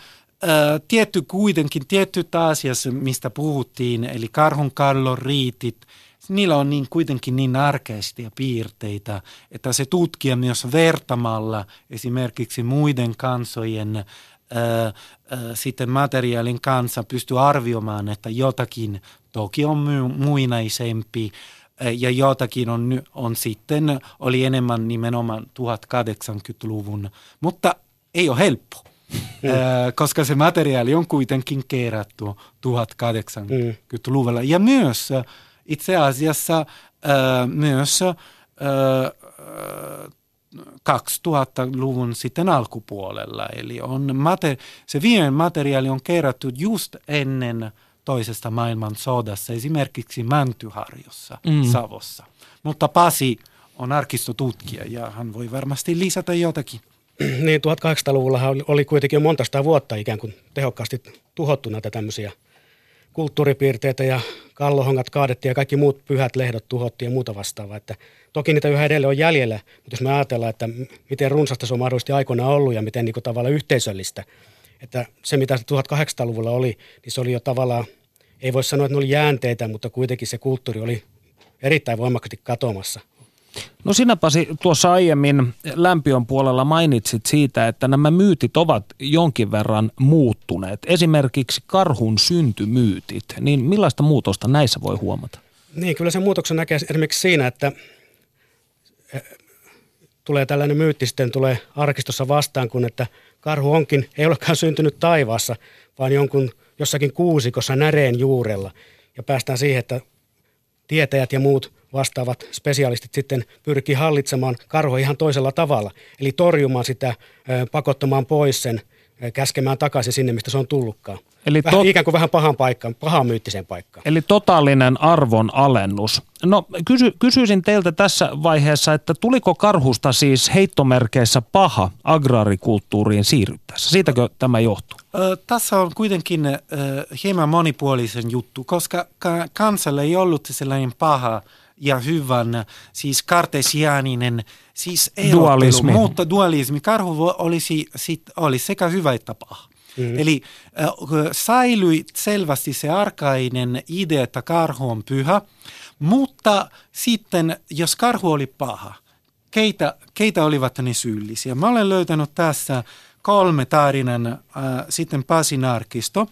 tietty kuitenkin, tietyt asiat, mistä puhuttiin, eli karhun riitit, niillä on niin kuitenkin niin arkeistia piirteitä, että se tutkija myös vertamalla esimerkiksi muiden kansojen ää, ää, sitten materiaalin kanssa pystyy arvioimaan, että jotakin toki on muinaisempi ja jotakin on, on sitten, oli enemmän nimenomaan 1080-luvun, mutta ei ole helppo. Mm. koska se materiaali on kuitenkin kerätty 1080-luvulla. Ja myös itse asiassa myös 2000-luvun sitten alkupuolella. Eli on mate- se viimeinen materiaali on kerätty just ennen toisesta maailmansodassa, esimerkiksi Mäntyharjossa, mm. Savossa. Mutta Pasi on arkistotutkija ja hän voi varmasti lisätä jotakin. Niin, 1800-luvulla oli kuitenkin monta sitä vuotta ikään kuin tehokkaasti tuhottu näitä tämmöisiä kulttuuripiirteitä ja kallohongat kaadettiin ja kaikki muut pyhät lehdot tuhottiin ja muuta vastaavaa. Että toki niitä yhä edelleen on jäljellä, mutta jos me ajatellaan, että miten runsasta se on mahdollisesti aikoina ollut ja miten niin tavallaan yhteisöllistä, että se mitä 1800-luvulla oli, niin se oli jo tavallaan, ei voi sanoa, että ne oli jäänteitä, mutta kuitenkin se kulttuuri oli erittäin voimakkaasti katoamassa No sinä Pasi tuossa aiemmin lämpiön puolella mainitsit siitä, että nämä myytit ovat jonkin verran muuttuneet. Esimerkiksi karhun syntymyytit. Niin millaista muutosta näissä voi huomata? Niin, kyllä se muutoksen näkee esimerkiksi siinä, että eh, tulee tällainen myytti sitten tulee arkistossa vastaan, kun että karhu onkin, ei olekaan syntynyt taivaassa, vaan jonkun jossakin kuusikossa näreen juurella. Ja päästään siihen, että tietäjät ja muut vastaavat spesialistit sitten pyrkii hallitsemaan karhoa ihan toisella tavalla. Eli torjumaan sitä, pakottamaan pois sen, käskemään takaisin sinne, mistä se on tullutkaan. Eli vähän, tot... Ikään kuin vähän pahan paikkaan, pahan myyttiseen paikkaan. Eli totaalinen arvon alennus. No kysy, kysyisin teiltä tässä vaiheessa, että tuliko karhusta siis heittomerkeissä paha agraarikulttuuriin siirryttäessä? Siitäkö tämä johtuu? Ö, tässä on kuitenkin ö, hieman monipuolisen juttu, koska kansalle ei ollut sellainen paha ja hyvän, siis kartesiaaninen, siis dualismi. mutta dualismi. Karhu olisi, sit, oli sekä hyvä että paha. Mm-hmm. Eli äh, säilyi selvästi se arkainen idea, että karhu on pyhä, mutta sitten jos karhu oli paha, keitä, keitä olivat ne syyllisiä? Mä olen löytänyt tässä kolme tarinan äh, sitten Pasin arkisto.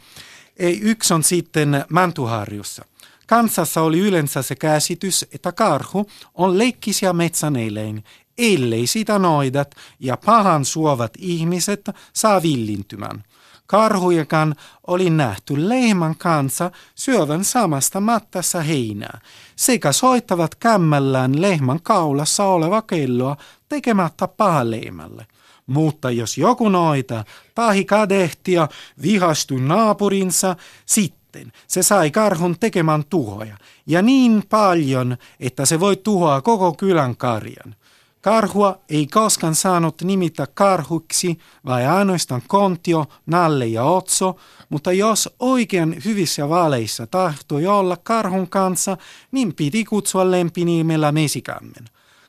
Yksi on sitten Mäntuharjussa. Kansassa oli yleensä se käsitys, että karhu on leikkisiä metsäneleen, ellei sitä noidat ja pahan suovat ihmiset saa villintymän. Karhujakan oli nähty lehmän kanssa syövän samasta mattassa heinää, sekä soittavat kämmällään lehmän kaulassa oleva kelloa tekemättä paha lehmälle. Mutta jos joku noita tahi kadehtia vihastui naapurinsa, sitten sitten se sai karhun tekemään tuhoja, ja niin paljon, että se voi tuhoa koko kylän karjan. Karhua ei koskaan saanut nimittää karhuksi, vai ainoastaan kontio, nalle ja otso, mutta jos oikein hyvissä vaaleissa tahtoi olla karhun kanssa, niin piti kutsua lempinimellä mesikämmen.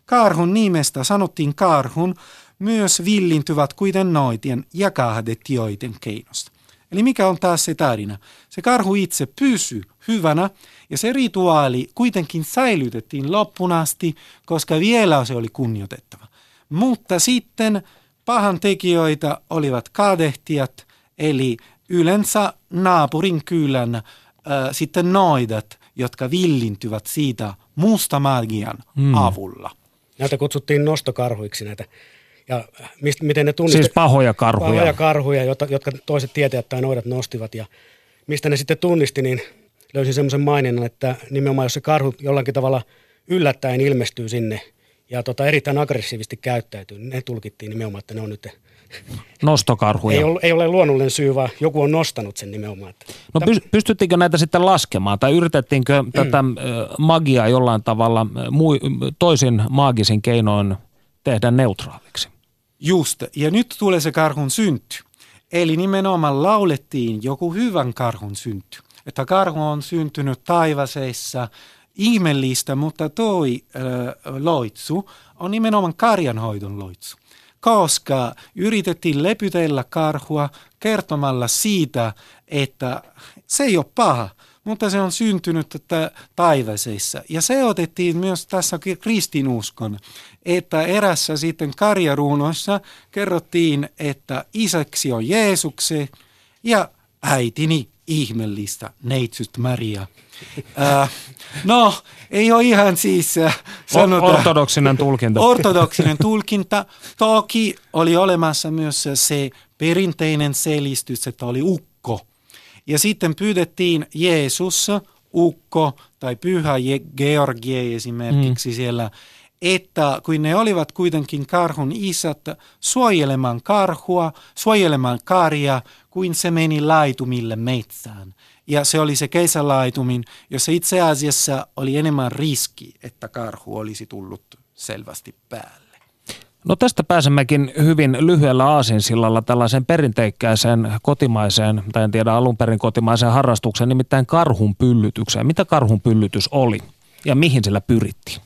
Karhun nimestä sanottiin karhun, myös villintyvät kuiten noitien ja kahdetioiden keinosta. Eli mikä on taas se tarina? Se karhu itse pysyy hyvänä ja se rituaali kuitenkin säilytettiin loppuun asti, koska vielä se oli kunnioitettava. Mutta sitten pahan tekijöitä olivat kadehtijat, eli yleensä naapurin kylän äh, sitten noidat, jotka villintyvät siitä musta magian mm. avulla. Näitä kutsuttiin nostokarhuiksi näitä ja mistä, miten ne tunnistivat. Siis pahoja karhuja. Pahoja karhuja, jotka, jotka toiset tietäjät tai noidat nostivat. Ja mistä ne sitten tunnisti, niin löysin semmoisen maininnan, että nimenomaan jos se karhu jollakin tavalla yllättäen ilmestyy sinne ja tota, erittäin aggressiivisesti käyttäytyy, niin ne tulkittiin nimenomaan, että ne on nyt Nostokarhuja. Ei ole, ei ole luonnollinen syy, vaan joku on nostanut sen nimenomaan. No pystyttiinkö näitä sitten laskemaan tai yritettiinkö mm. tätä magiaa jollain tavalla toisin maagisin keinoin tehdä neutraaliksi? Just, ja nyt tulee se karhun synty. Eli nimenomaan laulettiin joku hyvän karhun synty. Että karhu on syntynyt taivaseissa, ihmeellistä, mutta toi äh, loitsu on nimenomaan karjanhoidon loitsu. Koska yritettiin lepytellä karhua, kertomalla siitä, että se ei ole paha, mutta se on syntynyt taivaisessa. Ja se otettiin myös tässä kristinuskon, että erässä sitten karjaruunoissa kerrottiin, että isäksi on Jeesukse ja äitini ihmeellistä neitsyt Maria. Äh, no, ei ole ihan siis äh, sanota, ortodoksinen tulkinta. Ortodoksinen tulkinta. Toki oli olemassa myös se perinteinen selistys, että oli ukko. Ja sitten pyydettiin Jeesus, ukko tai pyhä Georgie esimerkiksi mm. siellä, että kun ne olivat kuitenkin karhun isät suojelemaan karhua, suojelemaan karja, kuin se meni laitumille metsään. Ja se oli se kesälaitumin, jossa itse asiassa oli enemmän riski, että karhu olisi tullut selvästi päälle. No tästä pääsemmekin hyvin lyhyellä aasinsillalla tällaiseen perinteikkääseen kotimaiseen, tai en tiedä alun perin kotimaiseen harrastukseen, nimittäin karhun pyllytykseen. Mitä karhun pyllytys oli ja mihin sillä pyrittiin?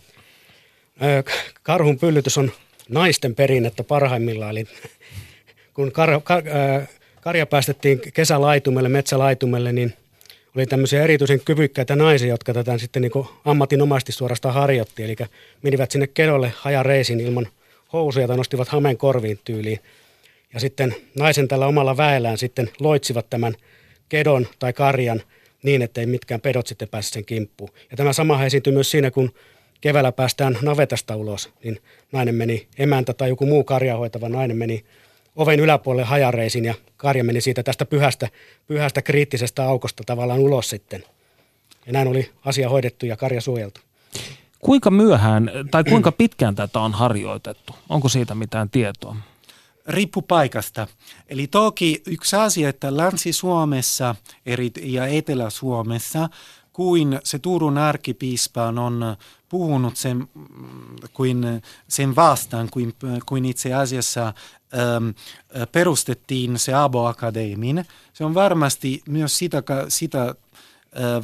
Karhun pyllytys on naisten perinnettä parhaimmillaan, eli kun kar, kar, karja päästettiin kesälaitumelle, metsälaitumelle, niin oli tämmöisiä erityisen kyvykkäitä naisia, jotka tätä sitten niin ammatinomaisesti suorastaan harjoitti. Eli menivät sinne kedolle hajareisin ilman housuja tai nostivat hameen korviin tyyliin. Ja sitten naisen tällä omalla väellään sitten loitsivat tämän kedon tai karjan niin, ettei mitkään pedot sitten pääse sen kimppuun. Ja tämä sama esiintyi myös siinä, kun keväällä päästään navetasta ulos, niin nainen meni, emäntä tai joku muu karjahoitava nainen meni oven yläpuolelle hajareisin ja karja meni siitä tästä pyhästä, pyhästä kriittisestä aukosta tavallaan ulos sitten. Ja näin oli asia hoidettu ja karja suojeltu. Kuinka myöhään tai kuinka pitkään tätä on harjoitettu? Onko siitä mitään tietoa? Riippuu paikasta. Eli toki yksi asia, että Länsi-Suomessa ja Etelä-Suomessa kuin se Turun arkkipiispa on puhunut sen, kuin sen vastaan, kuin, kuin itse asiassa äm, perustettiin se Abo Akademin. Se on varmasti myös sitä, sitä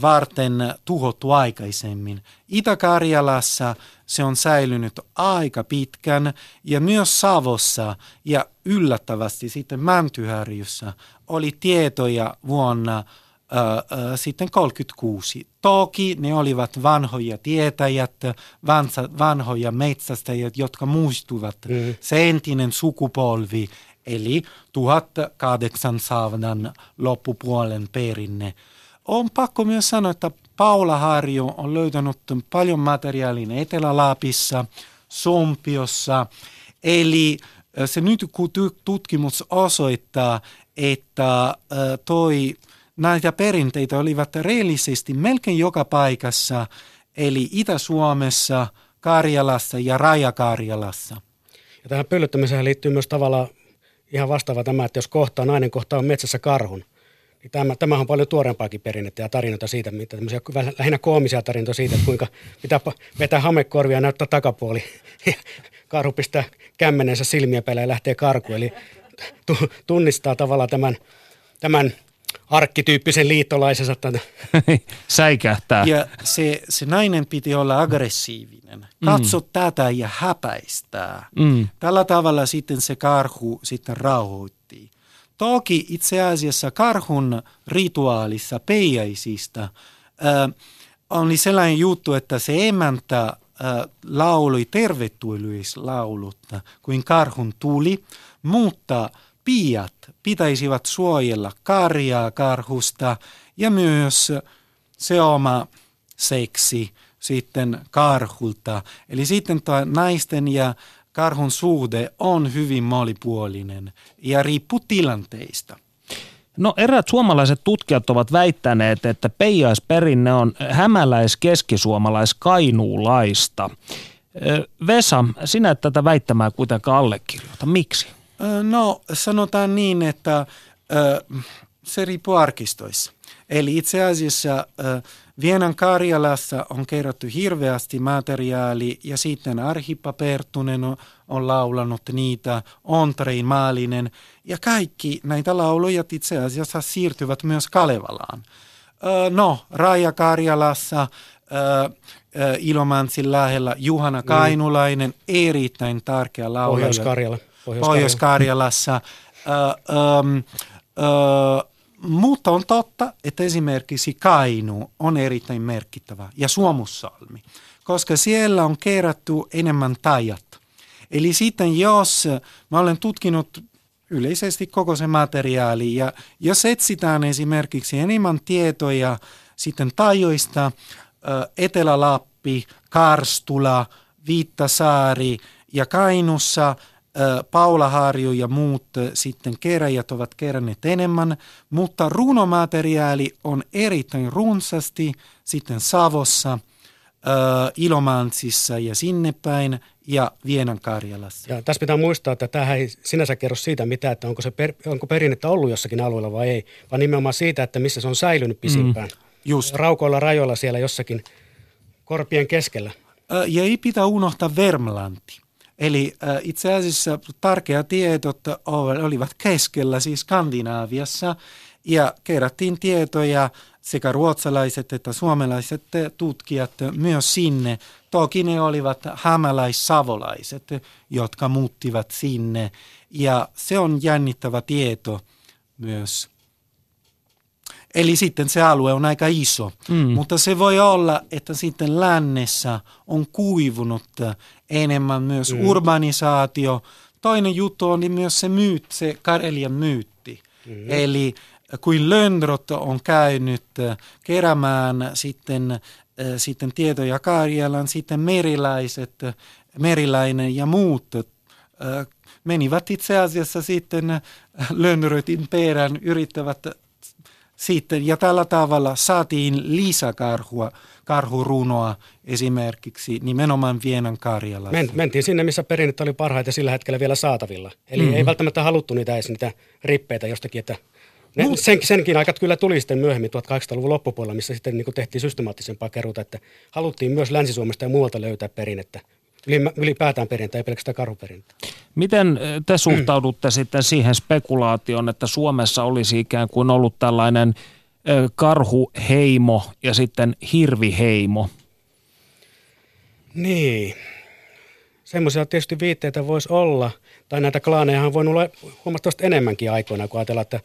varten tuhottu aikaisemmin. Itä-Karjalassa se on säilynyt aika pitkän ja myös Savossa ja yllättävästi sitten Mäntyhärjussa oli tietoja vuonna sitten 36. Toki ne olivat vanhoja tietäjät, vansa, vanhoja metsästäjät, jotka muistuvat mm. se entinen sukupolvi, eli 1800 loppupuolen perinne. On pakko myös sanoa, että Paula Harjo on löytänyt paljon materiaalin Etelä-Lapissa, Sompiossa, eli se nyt kun tutkimus osoittaa, että toi näitä perinteitä olivat reellisesti melkein joka paikassa, eli Itä-Suomessa, Karjalassa ja Raja-Karjalassa. Ja tähän pöllyttämiseen liittyy myös tavallaan ihan vastaava tämä, että jos kohtaa, nainen kohtaa metsässä karhun, tämä, tämä on paljon tuorempaakin perinnettä ja tarinoita siitä, mitä tämmöisiä lähinnä koomisia tarinoita siitä, että kuinka pitää vetää hamekorvia ja näyttää takapuoli. Ja karhu pistää kämmenensä silmiä päälle ja lähtee karku. Eli tunnistaa tavallaan tämän, tämän arkkityyppisen liittolaisensa. Säikähtää. Ja se, se nainen piti olla aggressiivinen. Mm. Katso mm. tätä ja häpäistää. Mm. Tällä tavalla sitten se karhu sitten rauhoitti. Toki itse asiassa karhun rituaalissa peijaisista äh, oli sellainen juttu, että se emäntä äh, laului tervetullislaulut, kuin karhun tuli, mutta – piat pitäisivät suojella karjaa karhusta ja myös se oma seksi sitten karhulta. Eli sitten naisten ja karhun suhde on hyvin monipuolinen ja riippuu tilanteista. No eräät suomalaiset tutkijat ovat väittäneet, että peijaisperinne on hämäläis-keskisuomalais-kainuulaista. Vesa, sinä et tätä väittämää kuitenkaan allekirjoita. Miksi? No sanotaan niin, että se riippuu arkistoissa. Eli itse asiassa Vienan Karjalassa on kerrottu hirveästi materiaali ja sitten Arhippa Pertunen on, on laulanut niitä, Ontrein Maalinen ja kaikki näitä lauluja itse asiassa siirtyvät myös Kalevalaan. No, Raija Karjalassa, Ilomantsin lähellä Juhana mm. Kainulainen, erittäin tärkeä laulaja. Pohjois-Karjala. Pohjois-Karjalassa. Pohjois-Karjalassa. Uh, um, Öö, mutta on totta, että esimerkiksi Kainu on erittäin merkittävä ja Suomussalmi, koska siellä on kerätty enemmän tajat. Eli sitten jos mä olen tutkinut yleisesti koko se materiaali ja jos etsitään esimerkiksi enemmän tietoja sitten tajoista, Etelä-Lappi, Karstula, Viittasaari ja Kainussa – Paula Harju ja muut sitten keräjät ovat keränneet enemmän, mutta runomateriaali on erittäin runsasti sitten Savossa, Ilomantsissa ja sinne päin ja Vienan Karjalassa. Ja tässä pitää muistaa, että tämähän ei sinänsä kerro siitä mitä, että onko, se per, onko perinnettä ollut jossakin alueella vai ei, vaan nimenomaan siitä, että missä se on säilynyt pisimpään. Mm, just. Raukoilla rajoilla siellä jossakin korpien keskellä. Ja ei pitää unohtaa Vermlanti. Eli äh, itse asiassa tärkeät tiedot olivat keskellä, siis Skandinaaviassa, ja kerättiin tietoja sekä ruotsalaiset että suomalaiset tutkijat myös sinne. Toki ne olivat hämäläissavolaiset, jotka muuttivat sinne, ja se on jännittävä tieto myös. Eli sitten se alue on aika iso, mm. mutta se voi olla, että sitten lännessä on kuivunut enemmän myös mm. urbanisaatio. Toinen juttu on myös se myyt, se Karelian myytti. Mm. Eli kuin Löndrot on käynyt keräämään sitten, sitten tietoja Karjalan, sitten meriläiset, meriläinen ja muut menivät itse asiassa sitten Lönnrötin perään, yrittävät sitten, ja tällä tavalla saatiin lisäkarhua, karhurunoa esimerkiksi nimenomaan Vienan Karjalassa. Men, mentiin sinne, missä perinnettä oli parhaita sillä hetkellä vielä saatavilla. Eli mm-hmm. ei välttämättä haluttu niitä edes niitä rippeitä jostakin, että ne, Mut, sen, senkin aikat kyllä tuli sitten myöhemmin 1800-luvun loppupuolella, missä sitten niin tehtiin systemaattisempaa keruuta, että haluttiin myös Länsi-Suomesta ja muualta löytää perinnettä ylipäätään perintä, ei pelkästään karhuperintä. Miten te suhtaudutte mm. sitten siihen spekulaatioon, että Suomessa olisi ikään kuin ollut tällainen karhuheimo ja sitten hirviheimo? Niin, semmoisia tietysti viitteitä voisi olla, tai näitä klaaneja on voinut olla huomattavasti enemmänkin aikoina, kun ajatellaan, että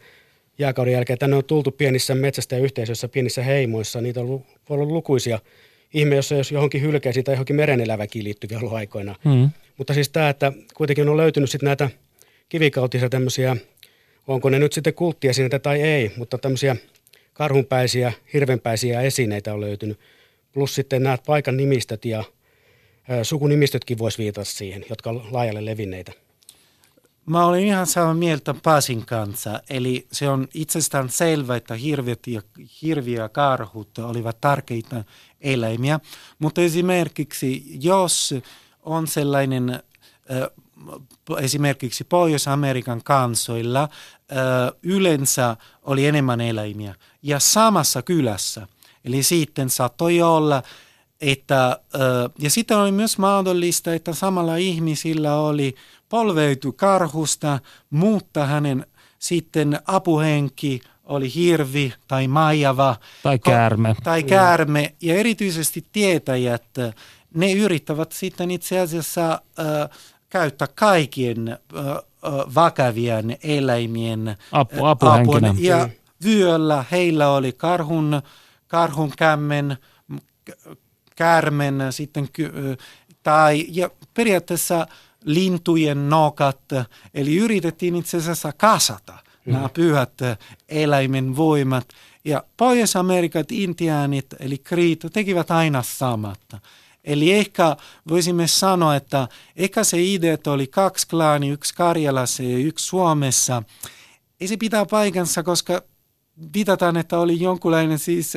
jääkauden jälkeen tänne on tultu pienissä metsästä ja yhteisöissä, pienissä heimoissa, niitä on ollut, ollut lukuisia – ihme, jos jos johonkin hylkeisiin tai johonkin mereneläväkin liittyviä ollut aikoina. Mm. Mutta siis tämä, että kuitenkin on löytynyt sitten näitä kivikautisia tämmöisiä, onko ne nyt sitten kulttiesineitä tai ei, mutta tämmöisiä karhunpäisiä, hirvenpäisiä esineitä on löytynyt. Plus sitten nämä paikan nimistöt ja sukunimistötkin voisi viitata siihen, jotka on laajalle levinneitä. Mä olin ihan samaa mieltä Pasin kanssa. Eli se on itsestään selvä, että hirviöt ja, hirviö ja karhut olivat tärkeitä eläimiä. Mutta esimerkiksi jos on sellainen äh, esimerkiksi Pohjois-Amerikan kansoilla äh, yleensä oli enemmän eläimiä ja samassa kylässä. Eli sitten saattoi olla, että, äh, ja sitten oli myös mahdollista, että samalla ihmisillä oli polveutu karhusta, mutta hänen sitten apuhenki oli hirvi tai maijava. Tai käärme. Tai käärme. Ja erityisesti tietäjät, ne yrittävät sitten itse asiassa äh, käyttää kaikkien äh, vakavien eläimien Apu, apuhenkilö. Ja vyöllä heillä oli karhun, karhun kämmen, käärmen sitten, tai ja periaatteessa lintujen nokat, eli yritettiin itse asiassa kasata mm. nämä pyhät eläimen voimat. Ja Pohjois-Amerikat, intiaanit, eli kriit, tekivät aina samat. Eli ehkä voisimme sanoa, että ehkä se idea, että oli kaksi klaani, yksi Karjalassa ja yksi Suomessa, ei se pitää paikansa, koska viitataan, että oli jonkunlainen siis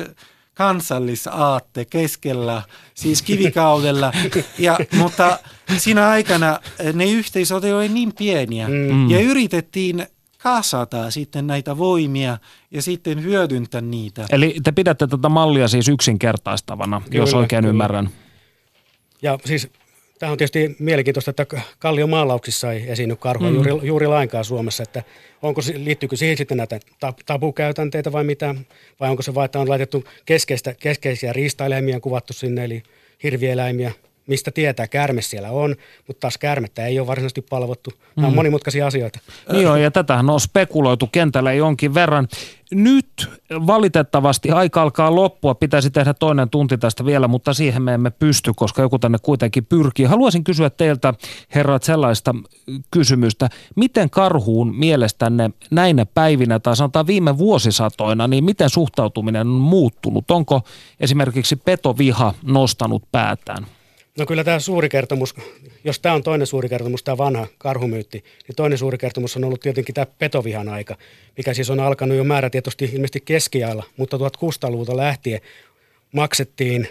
kansallisaatte keskellä, siis kivikaudella, ja, mutta siinä aikana ne yhteisöt olivat niin pieniä mm. ja yritettiin kasata sitten näitä voimia ja sitten hyödyntää niitä. Eli te pidätte tätä mallia siis yksinkertaistavana, kyllä, jos oikein kyllä. ymmärrän. Ja siis Tämä on tietysti mielenkiintoista, että Kallion maalauksissa ei esiinny karhua mm. juuri, juuri lainkaan Suomessa, että onko, liittyykö siihen sitten näitä tabukäytänteitä vai mitä, vai onko se vain, että on laitettu keskeistä, keskeisiä riistaeläimiä kuvattu sinne, eli hirvieläimiä, mistä tietää, käärme siellä on, mutta taas käärmettä ei ole varsinaisesti palvottu. Nämä on Mm. monimutkaisia asioita. Niin on, ja tätähän on spekuloitu kentällä jonkin verran. Nyt valitettavasti aika alkaa loppua. Pitäisi tehdä toinen tunti tästä vielä, mutta siihen me emme pysty, koska joku tänne kuitenkin pyrkii. Haluaisin kysyä teiltä, herrat, sellaista kysymystä. Miten karhuun mielestänne näinä päivinä tai sanotaan viime vuosisatoina, niin miten suhtautuminen on muuttunut? Onko esimerkiksi petoviha nostanut päätään? No kyllä tämä suuri kertomus, jos tämä on toinen suuri kertomus, tämä vanha karhumyytti, niin toinen suuri kertomus on ollut tietenkin tämä petovihan aika, mikä siis on alkanut jo määrätietoisesti ilmeisesti keskiajalla, mutta 1600-luvulta lähtien maksettiin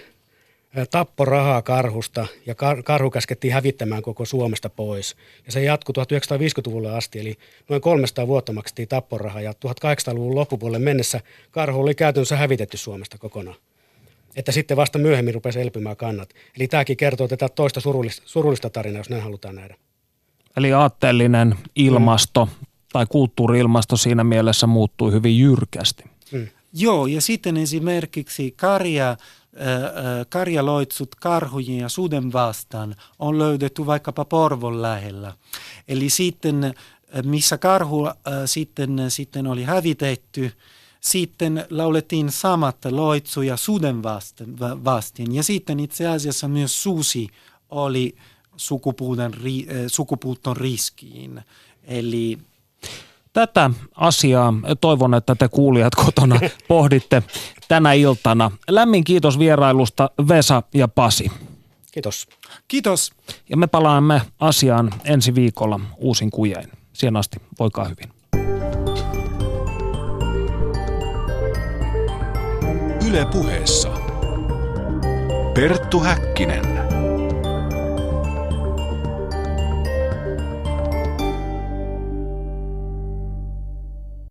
tapporahaa karhusta ja kar- karhu käskettiin hävittämään koko Suomesta pois. Ja se jatkui 1950-luvulle asti, eli noin 300 vuotta maksettiin tapporahaa ja 1800-luvun loppupuolelle mennessä karhu oli käytännössä hävitetty Suomesta kokonaan että sitten vasta myöhemmin rupesi elpymään kannat. Eli tämäkin kertoo tätä toista surullista, surullista tarinaa, jos näin halutaan nähdä. Eli aatteellinen ilmasto tai kulttuuriilmasto siinä mielessä muuttui hyvin jyrkästi. Joo, ja sitten esimerkiksi karja, äh, äh, karjaloitsut karhujen ja suden vastaan on löydetty vaikkapa Porvon lähellä. Eli sitten, äh, missä karhu äh, sitten, sitten oli hävitetty, sitten laulettiin samat loitsu ja suden vasten, va- vastin. Ja sitten itse asiassa myös susi oli sukupuuton, ri, äh, sukupuuton riskiin. Eli Tätä asiaa toivon, että te kuulijat kotona pohditte tänä iltana. Lämmin kiitos vierailusta Vesa ja Pasi. Kiitos. kiitos. Ja me palaamme asiaan ensi viikolla uusin kujein. Siihen asti, voikaa hyvin. Yle puheessa. Perttu Häkkinen.